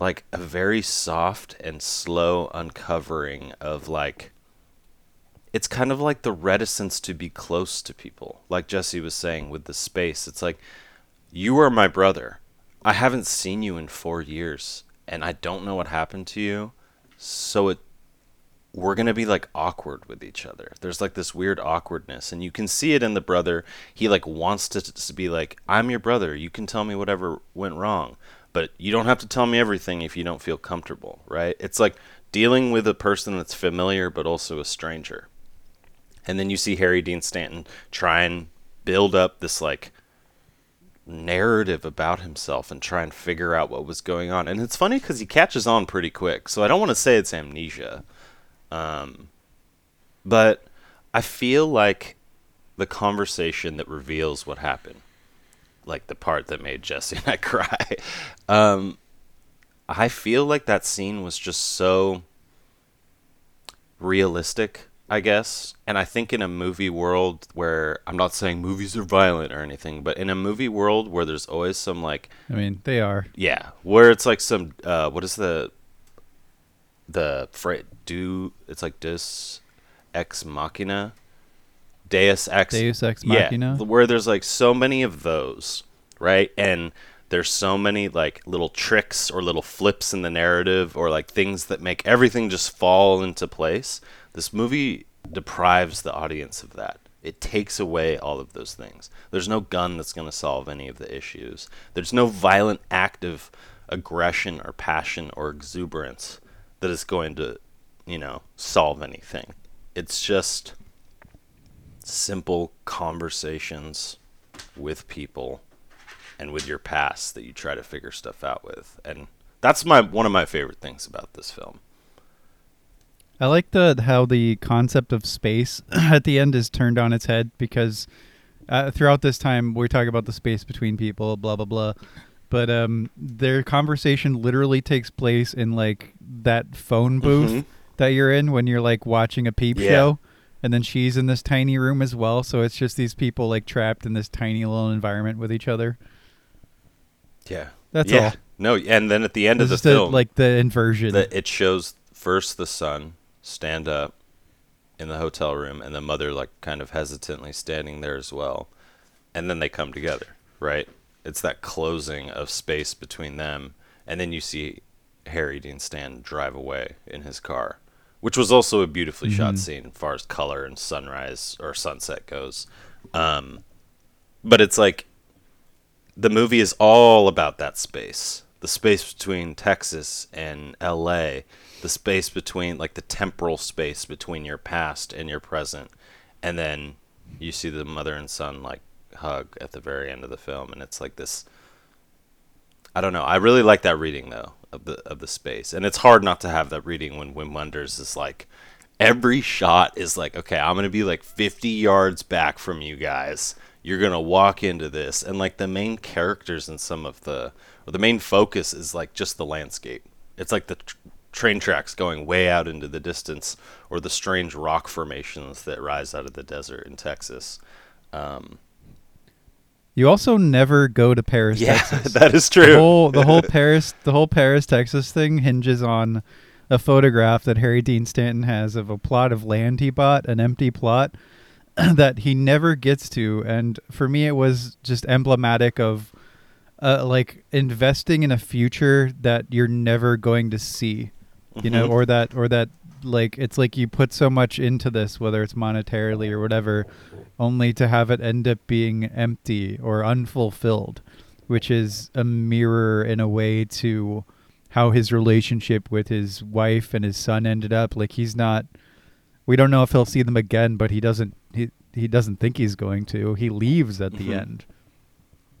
like a very soft and slow uncovering of like it's kind of like the reticence to be close to people. Like Jesse was saying with the space, it's like you are my brother. I haven't seen you in 4 years and I don't know what happened to you. So it we're going to be like awkward with each other. There's like this weird awkwardness and you can see it in the brother. He like wants to, to be like I'm your brother. You can tell me whatever went wrong, but you don't have to tell me everything if you don't feel comfortable, right? It's like dealing with a person that's familiar but also a stranger and then you see Harry Dean Stanton try and build up this like narrative about himself and try and figure out what was going on. And it's funny because he catches on pretty quick. So I don't want to say it's amnesia, um, but I feel like the conversation that reveals what happened, like the part that made Jesse and I [laughs] cry. Um, I feel like that scene was just so realistic, I guess. And I think in a movie world where I'm not saying movies are violent or anything, but in a movie world where there's always some like I mean, they are. yeah, where it's like some uh what is the the fra- do it's like Deus ex machina Deus ex Deus Ex yeah, Machina. where there's like so many of those, right? And there's so many like little tricks or little flips in the narrative or like things that make everything just fall into place. This movie deprives the audience of that. It takes away all of those things. There's no gun that's going to solve any of the issues. There's no violent act of aggression or passion or exuberance that is going to, you know, solve anything. It's just simple conversations with people and with your past that you try to figure stuff out with. And that's my one of my favorite things about this film. I like the how the concept of space [clears throat] at the end is turned on its head because uh, throughout this time we're talking about the space between people, blah blah blah. But um, their conversation literally takes place in like that phone booth Mhm. that you're in when you're like watching a peep Yeah. show, and then she's in this tiny room as well. So it's just these people like trapped in this tiny little environment with each other. Yeah. That's yeah. all. No, and then at the end This of the is the, film, like the inversion. that it shows first the son stand up in the hotel room and the mother like kind of hesitantly standing there as well and then they come together, right? It's that closing of space between them, and then you see Harry Dean Stanton drive away in his car, which was also a beautifully shot scene as far as color and sunrise or sunset goes. Um, but it's like the movie is all about that space the space between texas and la the space between like the temporal space between your past and your present and then you see the mother and son like hug at the very end of the film and it's like this i don't know i really like that reading though of the of the space and it's hard not to have that reading when Wim Wenders is like every shot is like okay i'm gonna be like 50 yards back from you guys. You're gonna walk into this and like the main characters in some of the or the main focus is like just the landscape. It's like the tr- train tracks going way out into the distance or the strange rock formations that rise out of the desert in texas. Um, You also never go to Paris, yeah Texas. [laughs] that is the true. whole the whole [laughs] Paris the whole Paris Texas thing hinges on a photograph that Harry Dean Stanton has of a plot of land he bought, an empty plot [clears throat] that he never gets to, and for me it was just emblematic of uh, like investing in a future that you're never going to see, you know, Mhm. or that or that like it's like you put so much into this, whether it's monetarily or whatever, only to have it end up being empty or unfulfilled, which is a mirror in a way to how his relationship with his wife and his son ended up. Like he's not we don't know if he'll see them again, but he doesn't he he doesn't think he's going to. He leaves at the Mhm. end.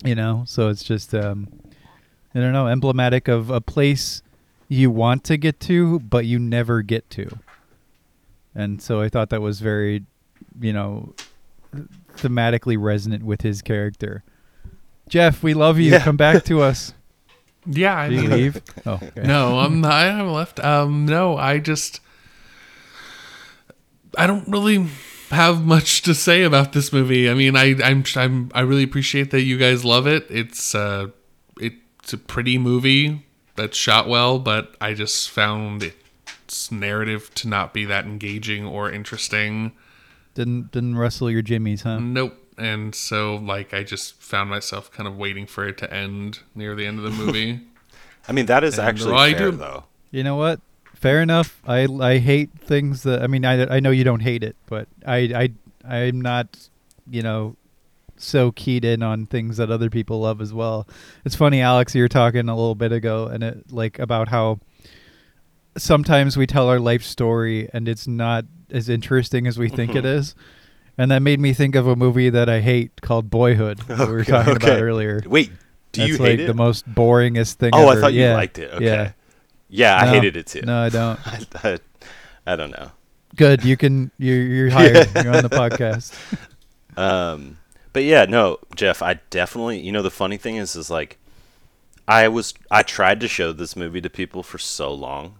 You know, so it's just um I don't know, emblematic of a place you want to get to but you never get to. And so I thought that was very, you know, thematically resonant with his character. Jeff, we love you. Yeah. Come back to [laughs] us. Yeah, I you leave. oh, [laughs] okay. no, I'm not. I haven't left. Um, no, I just I don't really have much to say about this movie. I mean, I I'm, I'm I really appreciate that you guys love it. It's uh it's a pretty movie that's shot well, but I just found its narrative to not be that engaging or interesting. Didn't didn't rustle your jimmies, huh? Nope. And so like I just found myself kind of waiting for it to end near the end of the [laughs] movie. i mean that is And uh, actually I fair do- though You know what? Fair enough. I I hate things that I mean I I know you don't hate it, but I I I'm not, you know, so keyed in on things that other people love as well. It's funny, Alex, you were talking a little bit ago and it like about how sometimes we tell our life story and it's not as interesting as we think it is. And that made me think of a movie that I hate called Boyhood that we were [laughs] Okay, talking about earlier. wait do That's you like hate it the most boringest thing oh i ever. thought you Yeah, liked it okay Yeah. yeah, i No, hated it too No, I don't. [laughs] I, I, I don't know Good. You can. You're you're hired. [laughs] You're on the podcast. Um, but yeah, no, Jeff, I definitely, you know, the funny thing is, is like, I was, I tried to show this movie to people for so long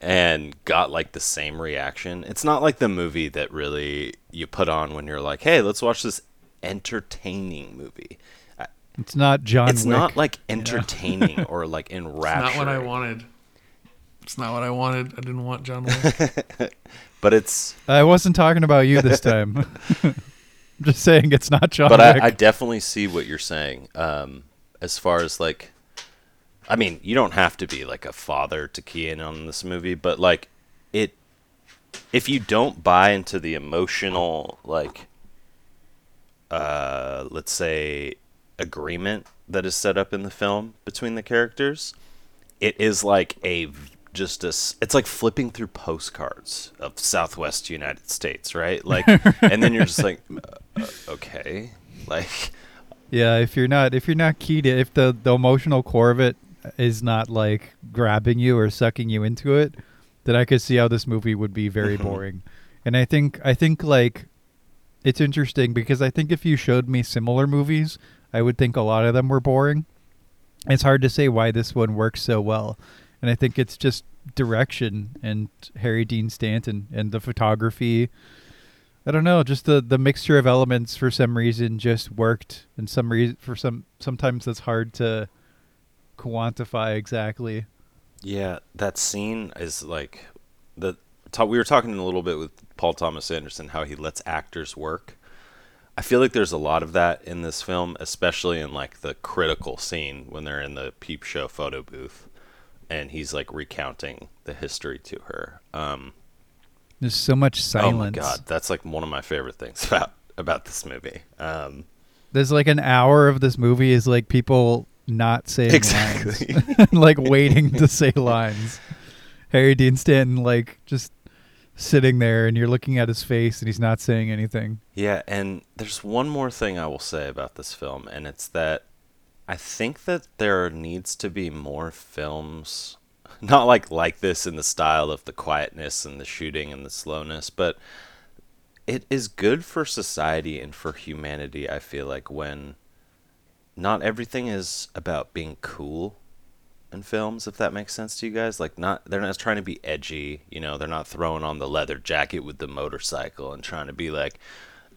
and got like the same reaction. It's not like the movie that really you put on when you're like, hey, let's watch this entertaining movie. It's not John. it's Wick. not like [laughs] entertaining or like enrapturing. [laughs] It's not what I wanted. It's not what I wanted. I didn't want John Wick. [laughs] But it's, I wasn't talking about you this time. I'm just saying it's not John but. I, I definitely see what you're saying. Um, as far as like, I mean, you don't have to be like a father to key in on this movie, but like, it, if you don't buy into the emotional, like, uh, let's say, agreement that is set up in the film between the characters, it is like a just a it's like flipping through postcards of southwest united states right [laughs] like and then you're just like uh, okay like [laughs] yeah, if you're not if you're not keyed if the the emotional core of it is not like grabbing you or sucking you into it, then I could see how this movie would be very Mhm. boring. And I think I think like it's interesting because I think if you showed me similar movies, I would think a lot of them were boring. It's hard to say why this one works so well. And I think it's just direction and Harry Dean Stanton and the photography. I don't know, just the the mixture of elements for some reason just worked and some reason for some sometimes that's hard to quantify exactly. yeah that scene is like the we were talking a little bit with paul thomas anderson how he lets actors work I feel like there's a lot of that in this film, especially in like the critical scene when they're in the peep show photo booth and he's like recounting the history to her. Um, There's so much silence. oh my god, that's like one of my favorite things [laughs] about about this movie. Um, There's like an hour of this movie is like people not saying Exactly. lines, [laughs] like waiting to say lines. Harry Dean Stanton like just sitting there, and you're looking at his face, and he's not saying anything. Yeah, and there's one more thing I will say about this film, and it's that I think that there needs to be more films, [laughs] not like like this in the style of the quietness and the shooting and the slowness, but it is good for society and for humanity. I feel like when not everything is about being cool in films, if that makes sense to you guys. Like not they're not trying to be edgy, you know, they're not throwing on the leather jacket with the motorcycle and trying to be like,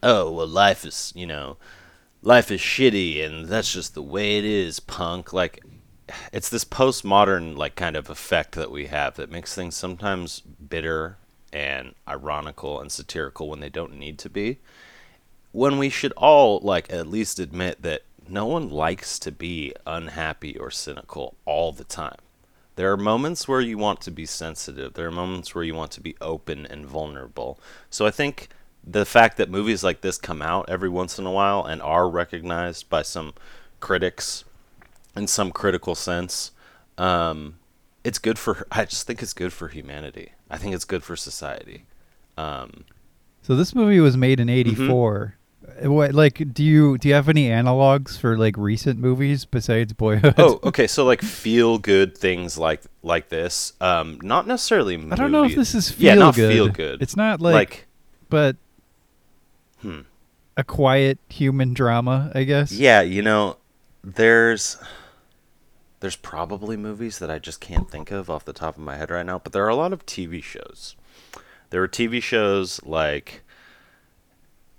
Oh, well life is you know life is shitty and that's just the way it is, punk. Like it's this postmodern like kind of effect that we have that makes things sometimes bitter and ironical and satirical when they don't need to be when we should all like at least admit that no one likes to be unhappy or cynical all the time. There are moments where you want to be sensitive. There are moments where you want to be open and vulnerable. So I think the fact that movies like this come out every once in a while and are recognized by some critics in some critical sense, um, it's good for. [laughs] I just think it's good for humanity. I think it's good for society. Um, So this movie was made in '84. Mm-hmm. What like do you do you have any analogs for like recent movies besides Boyhood? oh, [laughs] okay. So like feel good things like like this. Um, not necessarily. I don't know if this is feel yeah, not good. feel good. It's not like, like but hmm. a quiet human drama, I guess. Yeah, you know, there's there's probably movies that I just can't think of off the top of my head right now, but there are a lot of TV shows. There were TV shows like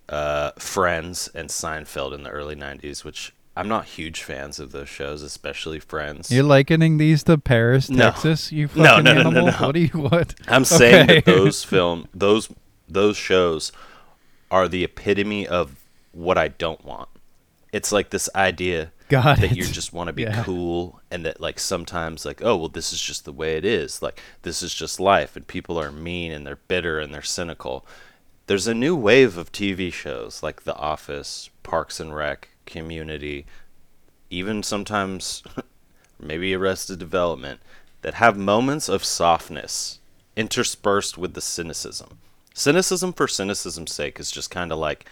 uh, Friends and Seinfeld in the early '90s, which I'm not huge fans of those shows, especially Friends. You're likening these to Paris, No. Texas, you No, fucking no, no, no, animal? no. What do you what? I'm saying that those film those those shows are the epitome of what I don't want. It's like this idea Got that it. you just want to be Yeah. cool and that like sometimes like oh well this is just the way it is like this is just life and people are mean and they're bitter and they're cynical there's a new wave of tv shows like the office parks and rec community even sometimes [laughs] maybe arrested development that have moments of softness interspersed with the cynicism cynicism for cynicism's sake is just kind of like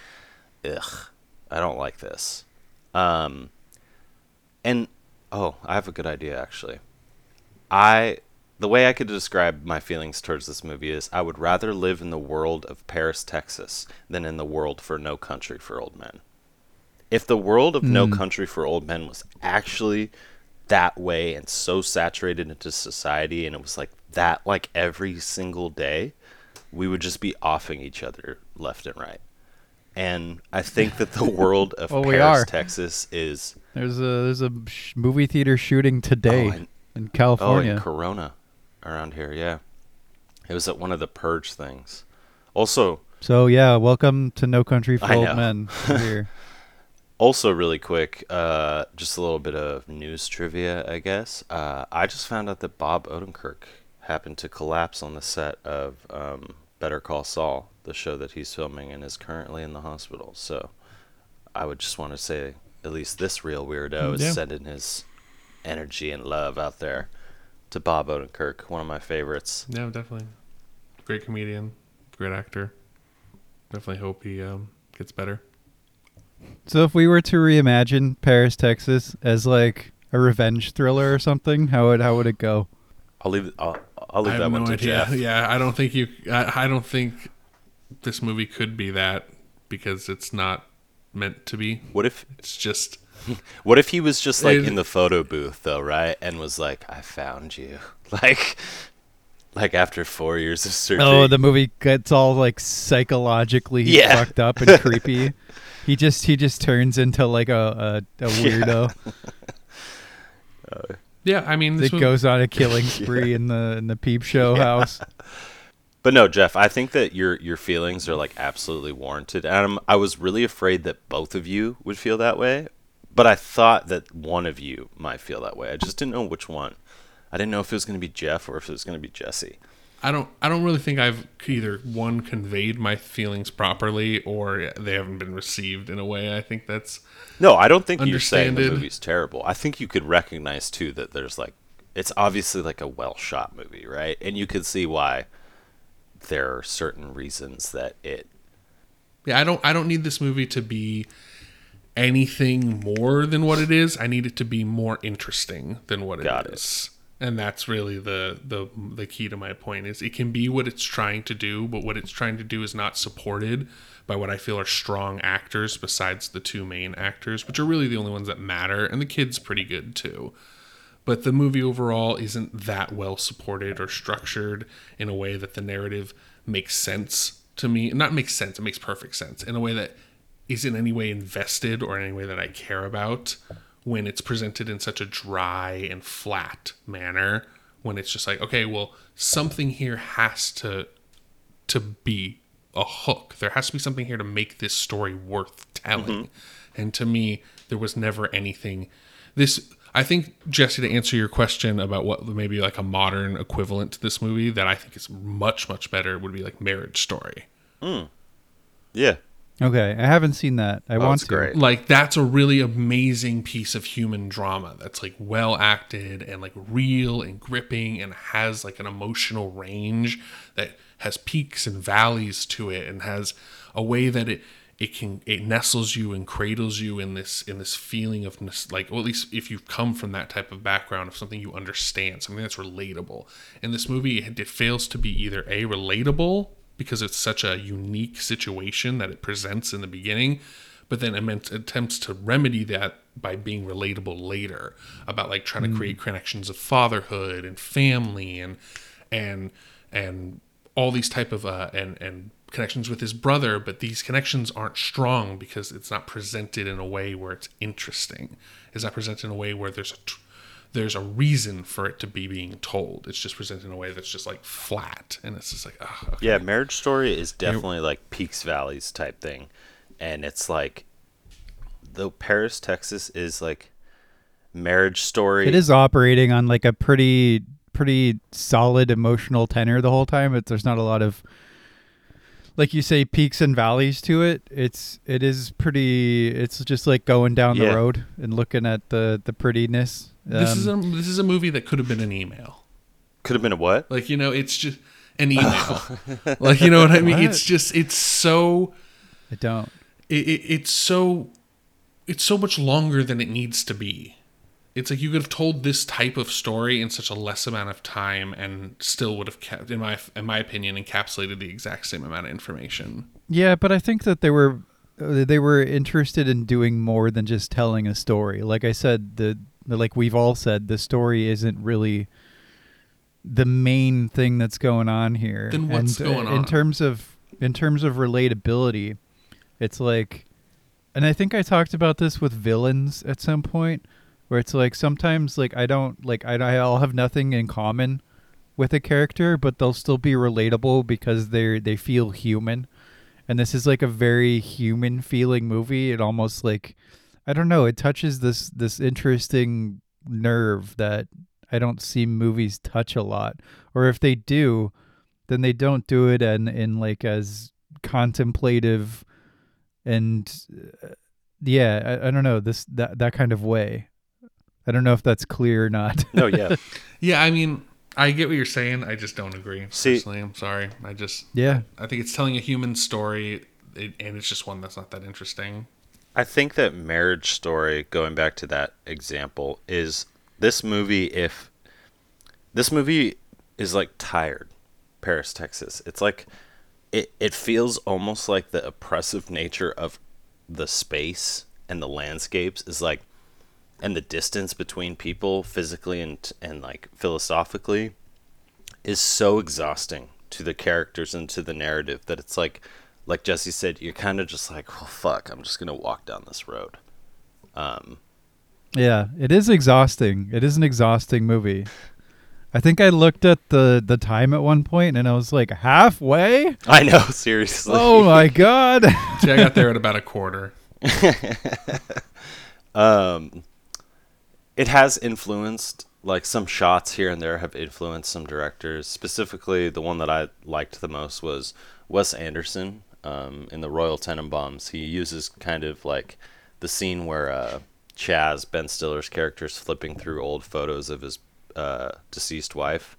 ugh i don't like this um and oh, I have a good idea actually. I the way I could describe my feelings towards this movie is I would rather live in the world of Paris, Texas than in the world for No Country for Old Men. If the world of No Country for Old Men was actually that way and so saturated into society and it was like that like every single day, we would just be offing each other left and right. And I think that the [laughs] world of Well, we Paris. Texas is There's a there's a sh- movie theater shooting today Oh, and- in Oh, California. in Corona, around here, yeah. It was at one of the purge things. Also, so yeah, welcome to No Country for Old. Men. [laughs] Here. also really quick, uh, just a little bit of news trivia, I guess. Uh, I just found out that Bob Odenkirk happened to collapse on the set of um, Better Call Saul, the show that he's filming, and is currently in the hospital. So, I would just want to say, at least this real weirdo is Yeah. sending his energy and love out there to Bob Odenkirk, one of my favorites. Yeah, definitely. Great comedian, great actor. Definitely hope he um, gets better. So if we were to reimagine Paris, Texas as like a revenge thriller or something, how would how would it go? I'll leave. I'll, I'll leave I that have one no to idea. Jeff. [laughs] Yeah, I don't think you. I, I don't think this movie could be that because it's not meant to be. What if It's just [laughs] What if he was just like It- in the photo booth though, right? And was like, "I found you," [laughs] like, like after four years of searching. Oh, the movie gets all like psychologically Yeah. fucked up and creepy. He just he just turns into like a a, a weirdo yeah. Oh. I mean, this that was, goes on a killing [laughs] spree in the in the peep [laughs] show house. But no, Jeff, I think that your your feelings are like absolutely warranted. Adam, I was really afraid that both of you would feel that way, but I thought that one of you might feel that way. I just didn't know which one. I didn't know if it was going to be Jeff or if it was going to be Jesse. I don't I don't really think I've either one conveyed my feelings properly or they haven't been received in a way I think that's No, I don't think you're saying the movie's terrible. I think you could recognize too that there's like it's obviously like a well shot movie, right? And you could see why there are certain reasons that it Yeah, I don't I don't need this movie to be anything more than what it is. I need it to be more interesting than what Got it it. And that's really the the the key to my point is it can be what it's trying to do, but what it's trying to do is not supported by what I feel are strong actors besides the two main actors, which are really the only ones that matter, and the kid's pretty good too. But the movie overall isn't that well supported or structured in a way that the narrative makes sense to me. Not makes sense, it makes perfect sense in a way that is in any way invested or in any way that I care about when it's presented in such a dry and flat manner. When it's just like, okay, well, something here has to to be a hook. There has to be something here to make this story worth telling. Mm-hmm. And to me, there was never anything. This, I think, Jesse, to answer your question about what maybe like a modern equivalent to this movie that I think is much much better would be like Marriage Story. Mm. Yeah. Okay, I haven't seen that. I oh, want it's to. great. like that's a really amazing piece of human drama that's like well acted and like real and gripping and has like an emotional range that has peaks and valleys to it and has a way that it it can it nestles you and cradles you in this in this feeling of like well at least if you've come from that type of background of something you understand something that's relatable in this movie it, it fails to be either a relatable because it's such a unique situation that it presents in the beginning but then attempts to remedy that by being relatable later about like trying to create connections of fatherhood and family and and and all these type of uh and and connections with his brother but these connections aren't strong because it's not presented in a way where it's interesting. It's not presented in a way where there's a tr- there's a reason for it to be being told it's just presented in a way that's just like flat and it's just like oh, okay. Yeah, Marriage Story is definitely like peaks valleys type thing, and it's like, though Paris, Texas is like Marriage Story. It is operating on like a pretty pretty solid emotional tenor the whole time. But there's not a lot of like you say peaks and valleys to it. It's it is pretty. It's just like going down Yeah. the road and looking at the the prettiness. This is a Um, this is a movie that could have been an email Could have been a what? like you know it's just an [laughs] email like you know what i mean What? it's just it's so I don't. it, it, it's so it's so much longer than it needs to be it's like you could have told this type of story in such a less amount of time and still would have kept in my in my opinion encapsulated the exact same amount of information Yeah, but I think that they were uh, they were interested in doing more than just telling a story. Like I said, the like we've all said, the story isn't really the main thing that's going on here. Then what's And, uh, going In terms of in terms of relatability, it's like and I think I talked about this with villains at some point where it's like sometimes like I don't like I I'll have nothing in common with a character but they'll still be relatable because they're they feel human. And this is like a very human feeling movie. It almost like i don't know it touches this this interesting nerve that i don't see movies touch a lot. Or if they do then they don't do it in in like as contemplative and uh, yeah I, I don't know this that that kind of way. I don't know if that's clear or not. No, [laughs] yeah. [laughs] yeah i mean i get what you're saying. I just don't agree See- personally. I'm sorry. I just yeah. I think it's telling a human story and it's just one that's not that interesting I think that Marriage Story, going back to that example, is this movie. If this movie is like tired, Paris, Texas, it's like it. It feels almost like the oppressive nature of the space and the landscapes is like, and the distance between people physically and and like philosophically is so exhausting to the characters and to the narrative that it's like like Jesse said, you're kind of just like, well, fuck, I'm just gonna walk down this road. Um, Yeah, it is exhausting. It is an exhausting movie. I think I looked at the the time at one point and I was like halfway. I know, [laughs] seriously. Oh my god. [laughs] See, I got there at about a quarter. [laughs] um, it has influenced like some shots here and there have influenced some directors. Specifically, the one that I liked the most was Wes Anderson um, in the Royal Tenenbaums. He uses kind of like the scene where uh, Chaz Ben Stiller's character is flipping through old photos of his uh, deceased wife.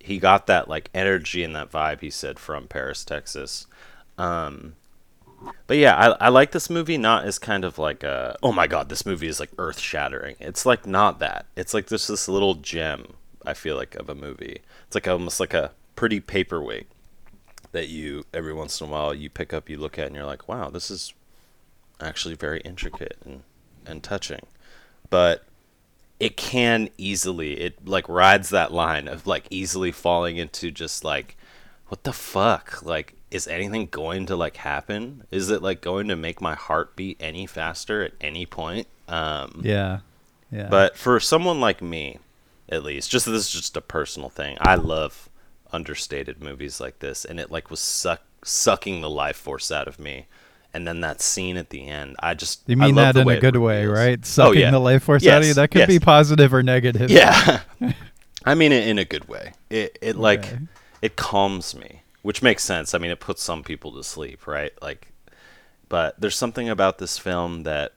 He got that like energy and that vibe. He said from Paris, Texas. Um, but yeah, I, I like this movie not as kind of like a oh my god, this movie is like earth shattering. It's like not that. It's like just this little gem. I feel like of a movie. It's like almost like a pretty paperweight that you every once in a while you pick up, you look at, and you're like, wow, this is actually very intricate and and touching. But it can easily it like rides that line of like easily falling into just like what the fuck like is anything going to like happen? Is it like going to make my heart beat any faster at any point? Um, yeah, yeah. But for someone like me, at least, just this is just a personal thing. I love understated movies like this, and it like was suck sucking the life force out of me. And then that scene at the end, I just you mean that in a good way, right? Oh, Sucking oh, yeah. the life force yes, out of you. That could yes. be positive or negative. Yeah, [laughs] I mean it in a good way. It it like Okay. it calms me which makes sense. I mean, it puts some people to sleep, right? Like, but there's something about this film that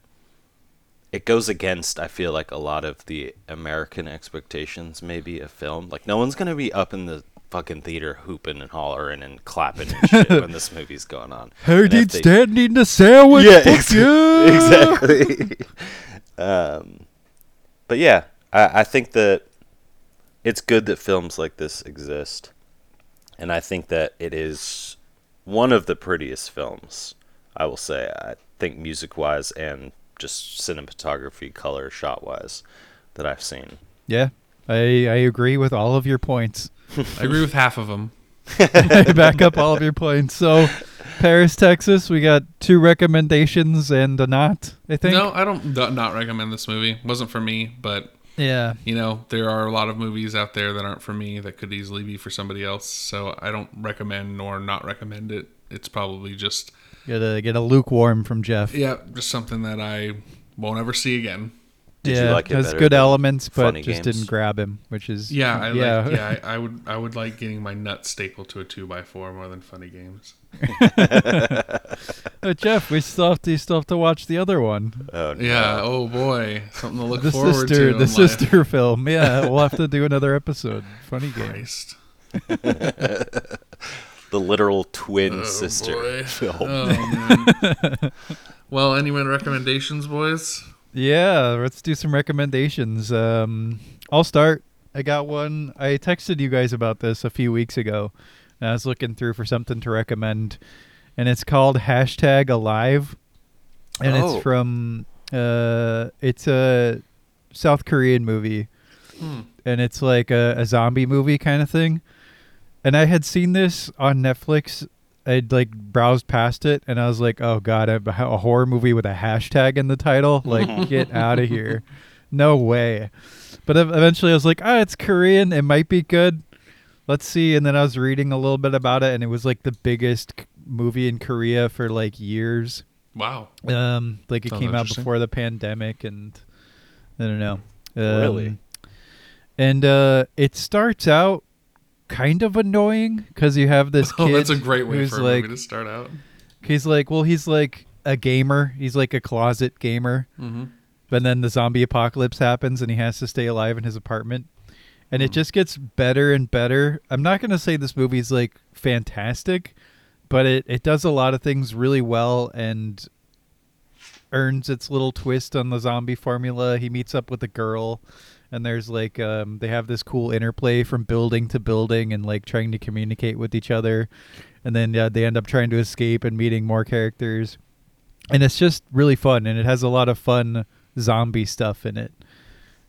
it goes against. I feel like a lot of the American expectations, maybe a film. Like, no one's gonna be up in the fucking theater hooping and hollering and clapping and shit [laughs] when this movie's going on. Heard And if it they- standing the sandwich. yeah, ex- yeah. [laughs] exactly. um, but yeah, I, I think that it's good that films like this exist, and I think that it is one of the prettiest films. I will say, I think music wise and just cinematography, color, shot wise, that I've seen. Yeah, I I agree with all of your points. I agree with half of them. [laughs] I back up all of your points. So, Paris, Texas, we got two recommendations and a not. I think. No, I don't not recommend this movie. wasn't for me, but Yeah. you know there are a lot of movies out there that aren't for me that could easily be for somebody else. So I don't recommend nor not recommend it. It's probably just Get a get a lukewarm from Jeff. yeah, just something that I won't ever see again. Did you yeah, like it has good elements, but just Games? didn't grab him, which is Yeah, I yeah. like yeah, [laughs] I, I would I would like getting my nuts stapled to a two by four more than funny games. [laughs] [laughs] but Jeff, we still have to still have to watch the other one, Oh, no. Yeah. Oh boy, something to look the forward sister, to. the in life. sister film. Yeah, we'll have to do another episode. Funny game. Christ. the literal twin Oh, sister boy. film. Oh man. well, any recommendations, boys? Yeah, let's do some recommendations. Um, I'll start. I got one. I texted you guys about this a few weeks ago. And I was looking through for something to recommend, and it's called hashtag Alive, and Oh. it's from uh, it's a South Korean movie, Hmm. and it's like a, a zombie movie kind of thing. And I had seen this on Netflix. I'd like browsed past it, and I was like, "Oh God, a, a horror movie with a hashtag in the title! Like, [laughs] get out of here! No way!" But eventually, I was like, "Ah, it's Korean. It might be good. Let's see." And then I was reading a little bit about it, and it was like the biggest c- movie in Korea for like years. Wow. Um, like it Sounds came out before the pandemic, and I don't know. Really? Um, And uh, it starts out kind of annoying because you have this kid. [laughs] Oh, that's a great way for a like, movie to start out. he's like, well, he's like a gamer. He's like a closet gamer. Mm-hmm. But then the zombie apocalypse happens, and he has to stay alive in his apartment. And it Hmm. just gets better and better. I'm not gonna say this movie's like fantastic, but it, it does a lot of things really well and earns its little twist on the zombie formula. He meets up with a girl and there's like um they have this cool interplay from building to building and like trying to communicate with each other. And then uh, they end up trying to escape and meeting more characters. And it's just really fun and it has a lot of fun zombie stuff in it.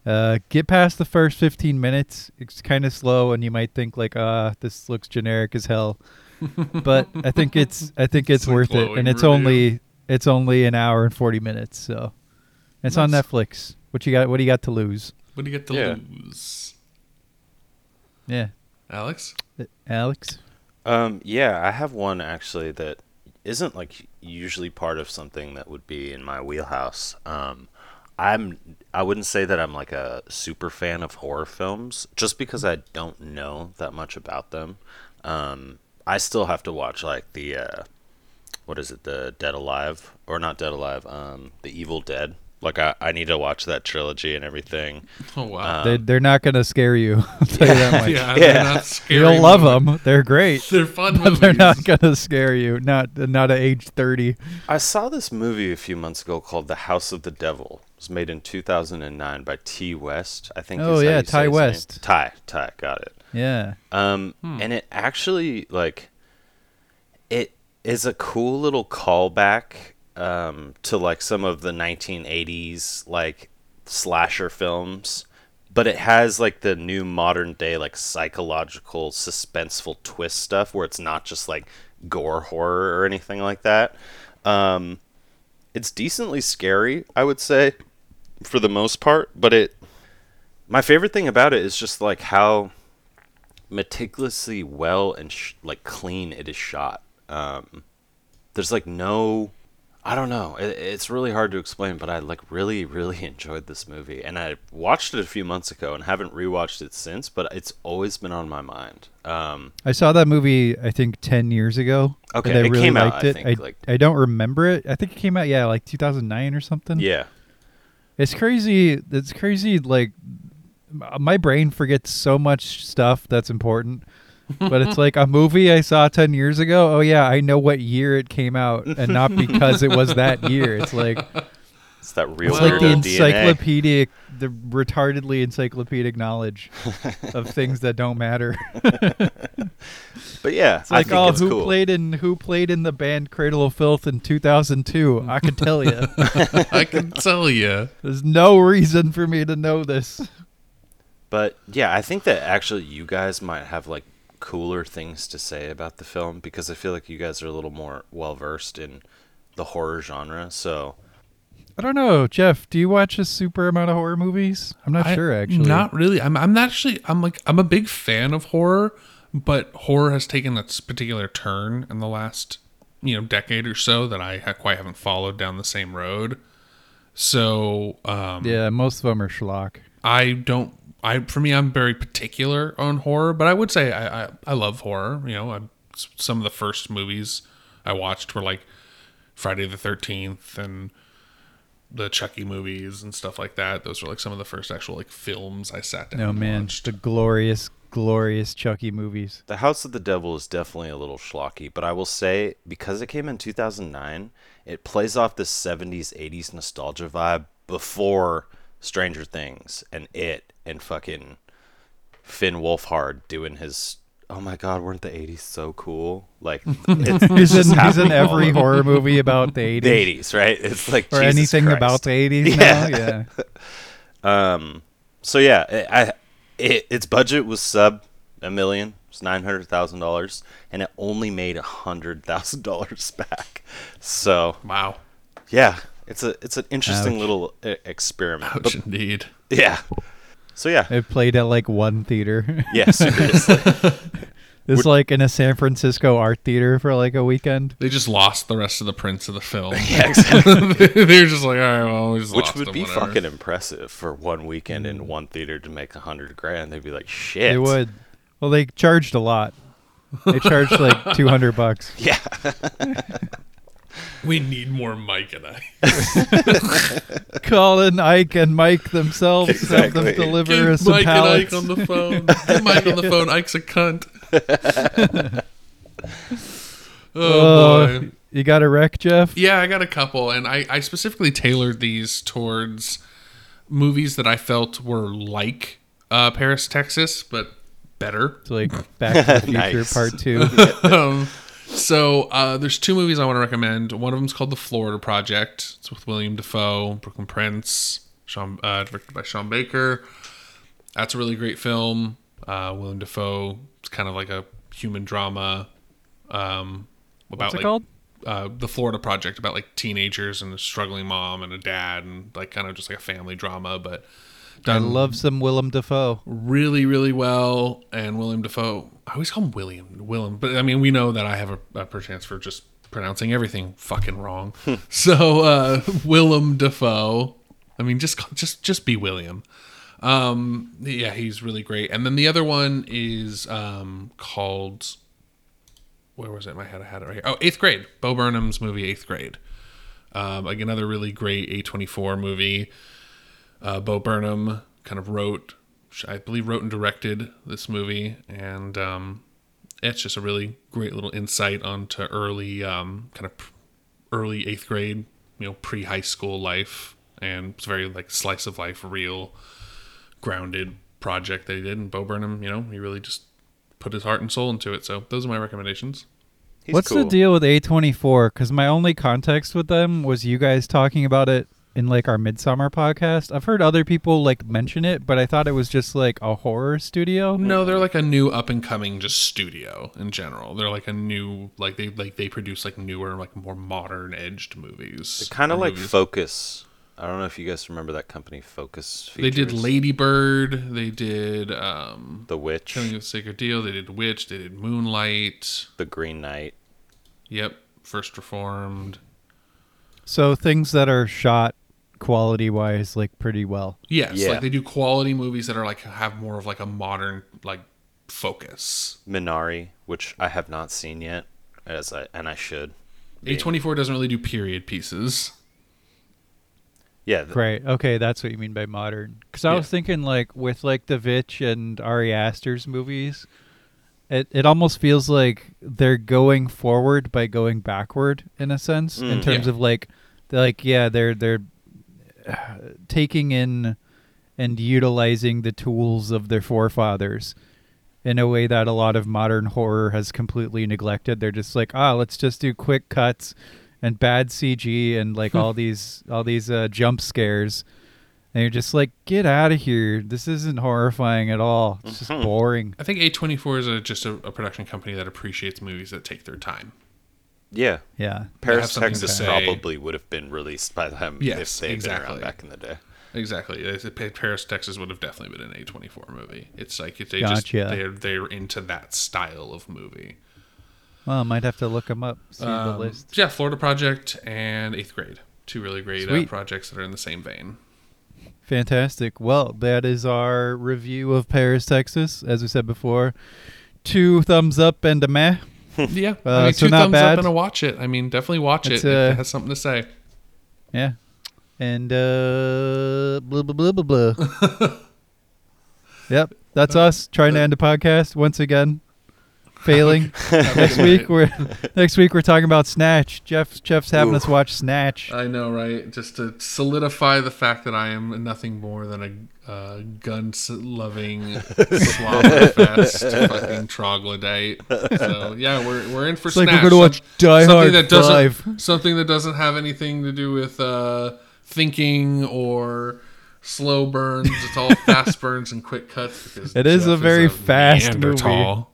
Uh, get past the first 15 minutes. It's kind of slow, and you might think like, "Ah, this looks generic as hell." [laughs] but I think it's I think it's It's worth it, and it's review. only it's only an hour and 40 minutes, so it's on Netflix. What you got? What do you got to lose? What do you get to Yeah. lose? Yeah. Alex? Alex? Um, yeah, I have one actually that isn't like usually part of something that would be in my wheelhouse. Um, I'm I wouldn't say that I'm like a super fan of horror films just because I don't know that much about them. Um, I still have to watch like the uh, what is it, the Dead Alive or not Dead Alive, um, the Evil Dead. Like I, I need to watch that trilogy and everything. [laughs] Oh wow. they, they're not going to scare you. [laughs] I'll tell you that [laughs] much. yeah, Yeah. they're not scary. You'll love them. They're great. They're fun But movies. they're not going to scare you. Not not at age 30. I saw this movie a few months ago called The House of the Devil. It was made in 2009 by T. West. I think. Oh, is yeah, you Ty. West. Ty, Ty, got it. Yeah. Um, Hmm. and it actually like it is a cool little callback um, to like some of the 1980s like slasher films, but it has like the new modern day like psychological suspenseful twist stuff where it's not just like gore horror or anything like that. Um, it's decently scary, I would say, for the most part, but it my favorite thing about it is just like how meticulously well and sh- like clean it is shot. Um, there's like no, I don't know. It, it's really hard to explain, but I like really, really [laughs] enjoyed this movie, and I watched it a few months ago and haven't rewatched it since. But it's always been on my mind. Um, I saw that movie I think 10 years ago. Okay, and I it really came out, liked I it. think, I, like- I don't remember it. I think it came out yeah, like 2009 or something. yeah, It's crazy. It's crazy like my brain forgets so much stuff that's important. But it's like a movie I saw 10 years ago. Oh yeah, I know what year it came out and not [laughs] because it was that year. It's like it's that real it's like the weirdo DNA. encyclopedic the retardedly encyclopedic knowledge [laughs] of things that don't matter. [laughs] But yeah, It's like, I think oh, it's who cool. played in who played in the band Cradle of Filth in 2002? I can tell you. I can tell you. There's no reason for me to know this. But yeah, I think that actually you guys might have like cooler things to say about the film because I feel like you guys are a little more well versed in the horror genre. So I don't know, Jeff. Do you watch a super amount of horror movies? I'm not I- sure actually. Not really. I'm I'm not actually I'm like I'm a big fan of horror, but horror has taken its particular turn in the last, you know, decade or so that I ha- quite haven't followed down the same road. So, um Yeah, most of them are schlock. I don't. I for me, I'm very particular on horror, but I would say I I, I love horror. You know, I, some of the first movies I watched were like Friday the Thirteenth and the Chucky movies and stuff like that. Those were like some of the first actual like films I sat down. No and man, watched. the glorious, glorious Chucky movies. The House of the Devil is definitely a little schlocky, but I will say because it came in 2009, it plays off the 70s 80s nostalgia vibe before Stranger Things and It and fucking Finn Wolfhard doing his Oh my god, weren't the 80s so cool? Like it's, [laughs] it's He's just in, he's in every horror movie about the 80s. [laughs] the 80s, right? It's like or Jesus anything Christ. about the 80s [laughs] Yeah. now. Yeah. Um, so yeah, it, I it, its budget was sub a million. It's nine hundred thousand dollars, and it only made a hundred thousand dollars back. So wow, yeah, it's a it's an interesting Ouch. little uh, experiment. ouch But, indeed. yeah. So yeah, It played at like one theater. yeah, seriously. it's like in a San Francisco art theater for like a weekend. They just lost the rest of the prints of the film. [laughs] yeah, exactly. [laughs] They're just like, all right, well, we just Which lost would them, be whatever." fucking impressive for one weekend in one theater to make a hundred grand. They'd be like, shit. They would. Well, they charged a lot. They charged like [laughs] 200 bucks. Yeah. We need more Mike and I. [laughs] Colin, Ike, and Mike themselves have them Exactly. deliver us Get some Mike pallets. and Ike on the phone. Get Mike on the phone. Ike's a cunt. [laughs] oh Uh, boy. you got a wreck, Jeff? Yeah, I got a couple, and I, I specifically tailored these towards movies that I felt were like uh, Paris, Texas, but better. It's like Back to the [laughs] Future Nice. Part 2. um, so uh, there's two movies I want to recommend. One of them's called The Florida Project. It's with William Dafoe, Brooklyn Prince, Sean, uh, directed by Sean Baker. That's a really great film. Uh, William Dafoe. It's kind of like a human drama. Um, about What's it like called? uh, the Florida Project about like teenagers and a struggling mom and a dad and like kind of just like a family drama. But I love some Willem Dafoe. really, really well. And William Defoe, I always call him William, Willem, but I mean, we know that I have a, a perchance for just pronouncing everything fucking wrong. [laughs] so, uh, Willem Dafoe, I mean, just just just be William. Um, yeah, he's really great. And then the other one is um, called where was it? in My head, I had it right here. Oh, Eighth Grade. Bo Burnham's movie Eighth Grade. Um, like another really great A24 movie. Uh, Bo Burnham kind of wrote, I believe, wrote and directed this movie, and um, it's just a really great little insight onto early, um, kind of early eighth grade, you know, pre high school life, and it's very like slice of life, real, grounded project that he did. And Bo Burnham, you know, he really just put his heart and soul into it. So those are my recommendations. He's What's the deal with A24? Because my only context with them was you guys talking about it in like our Midsummer podcast. I've heard other people like mention it, but I thought it was just like a horror studio. No, they're like a new up and coming just studio in general. They're like a new like they like they produce like newer like more modern edged movies. They kind of like movies. Focus. I don't know if you guys remember that company, Focus. They did Features. Lady Bird. They did um, The Witch, Killing of a Sacred Deer. They did Witch. They did Moonlight. The Green Knight. Yep, First Reformed. So things that are shot quality wise like pretty well. Yes, Yeah. like they do quality movies that are like have more of like a modern like focus. Minari, which I have not seen yet, as I and I should. A twenty four doesn't really do period pieces. Yeah, th- Right. Okay, that's what you mean by modern. Because I was thinking like with like the Vitch and Ari Aster's movies, it it almost feels like they're going forward by going backward in a sense in Mm. terms Yeah. of like they're like yeah they're they're taking in and utilizing the tools of their forefathers in a way that a lot of modern horror has completely neglected. They're just like, ah, let's just do quick cuts and bad CG and like all [laughs] these all these uh, jump scares. And you're just like, get out of here. This isn't horrifying at all. It's just Mhm. boring. I think A twenty four is a, just a, a production company that appreciates movies that take their time. Yeah. Yeah. Paris, Texas probably would have been released by them Yes, if they'd been exactly. around back in the day. Exactly. They Paris, Texas would have definitely been an A twenty four movie. It's like they Gotcha. just they're they're into that style of movie. Well, I might have to look them up. See the Um, list. Yeah, Florida Project and Eighth Grade, two really great uh, projects that are in the same vein. Fantastic. Well, that is our review of Paris, Texas. As we said before, two thumbs up and a meh. [laughs] yeah, Uh, I mean, so two not thumbs bad. up and a watch it. I mean, definitely watch It's, it. if uh, it has something to say. Yeah. And uh blah blah blah blah blah. [laughs] yep. That's us trying to end a podcast once again. Failing. [laughs] next week we're next week we're talking about Snatch. Jeff Jeff's having us watch Snatch. I know, right? Just to solidify the fact that I am nothing more than a uh, gun-loving [laughs] slobberfest fucking troglodyte. So yeah, we're we're in for It's like Snatch. we're gonna watch Some- Die something Hard that doesn't Five. something that doesn't have anything to do with uh, thinking or slow burns. It's all [laughs] fast burns and quick cuts. Because It is a Jeff very fast movie.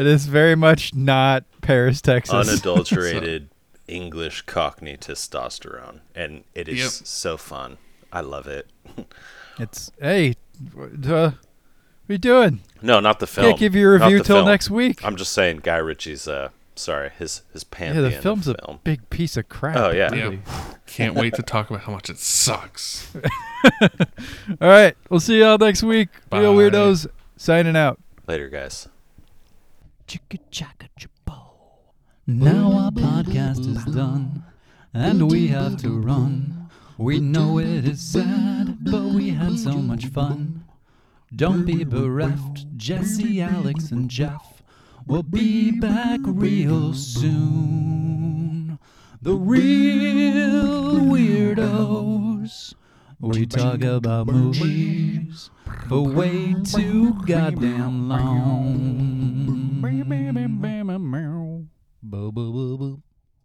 Neanderthal. It is very much not Paris, Texas. Unadulterated [laughs] English Cockney testosterone, and it is Yep. so fun. I love it. [laughs] it's hey, uh, what are you doing? No, not the film. Can't give you a review the till film. next week. I'm just saying, Guy Ritchie's. Uh, sorry, his his yeah, the film's of a big piece of crap. Oh, yeah. Yeah. Can't wait to talk about how much it sucks. [laughs] All right, we'll see y'all next week. Reel Bye. weirdos signing out. Later, guys. Now our podcast is done, and we have to run. We know it is sad, but we had so much fun. Don't be bereft, Jesse, Alex, and Jeff. We'll be back real soon. The reel weirdos. We talk about movies for way too goddamn long.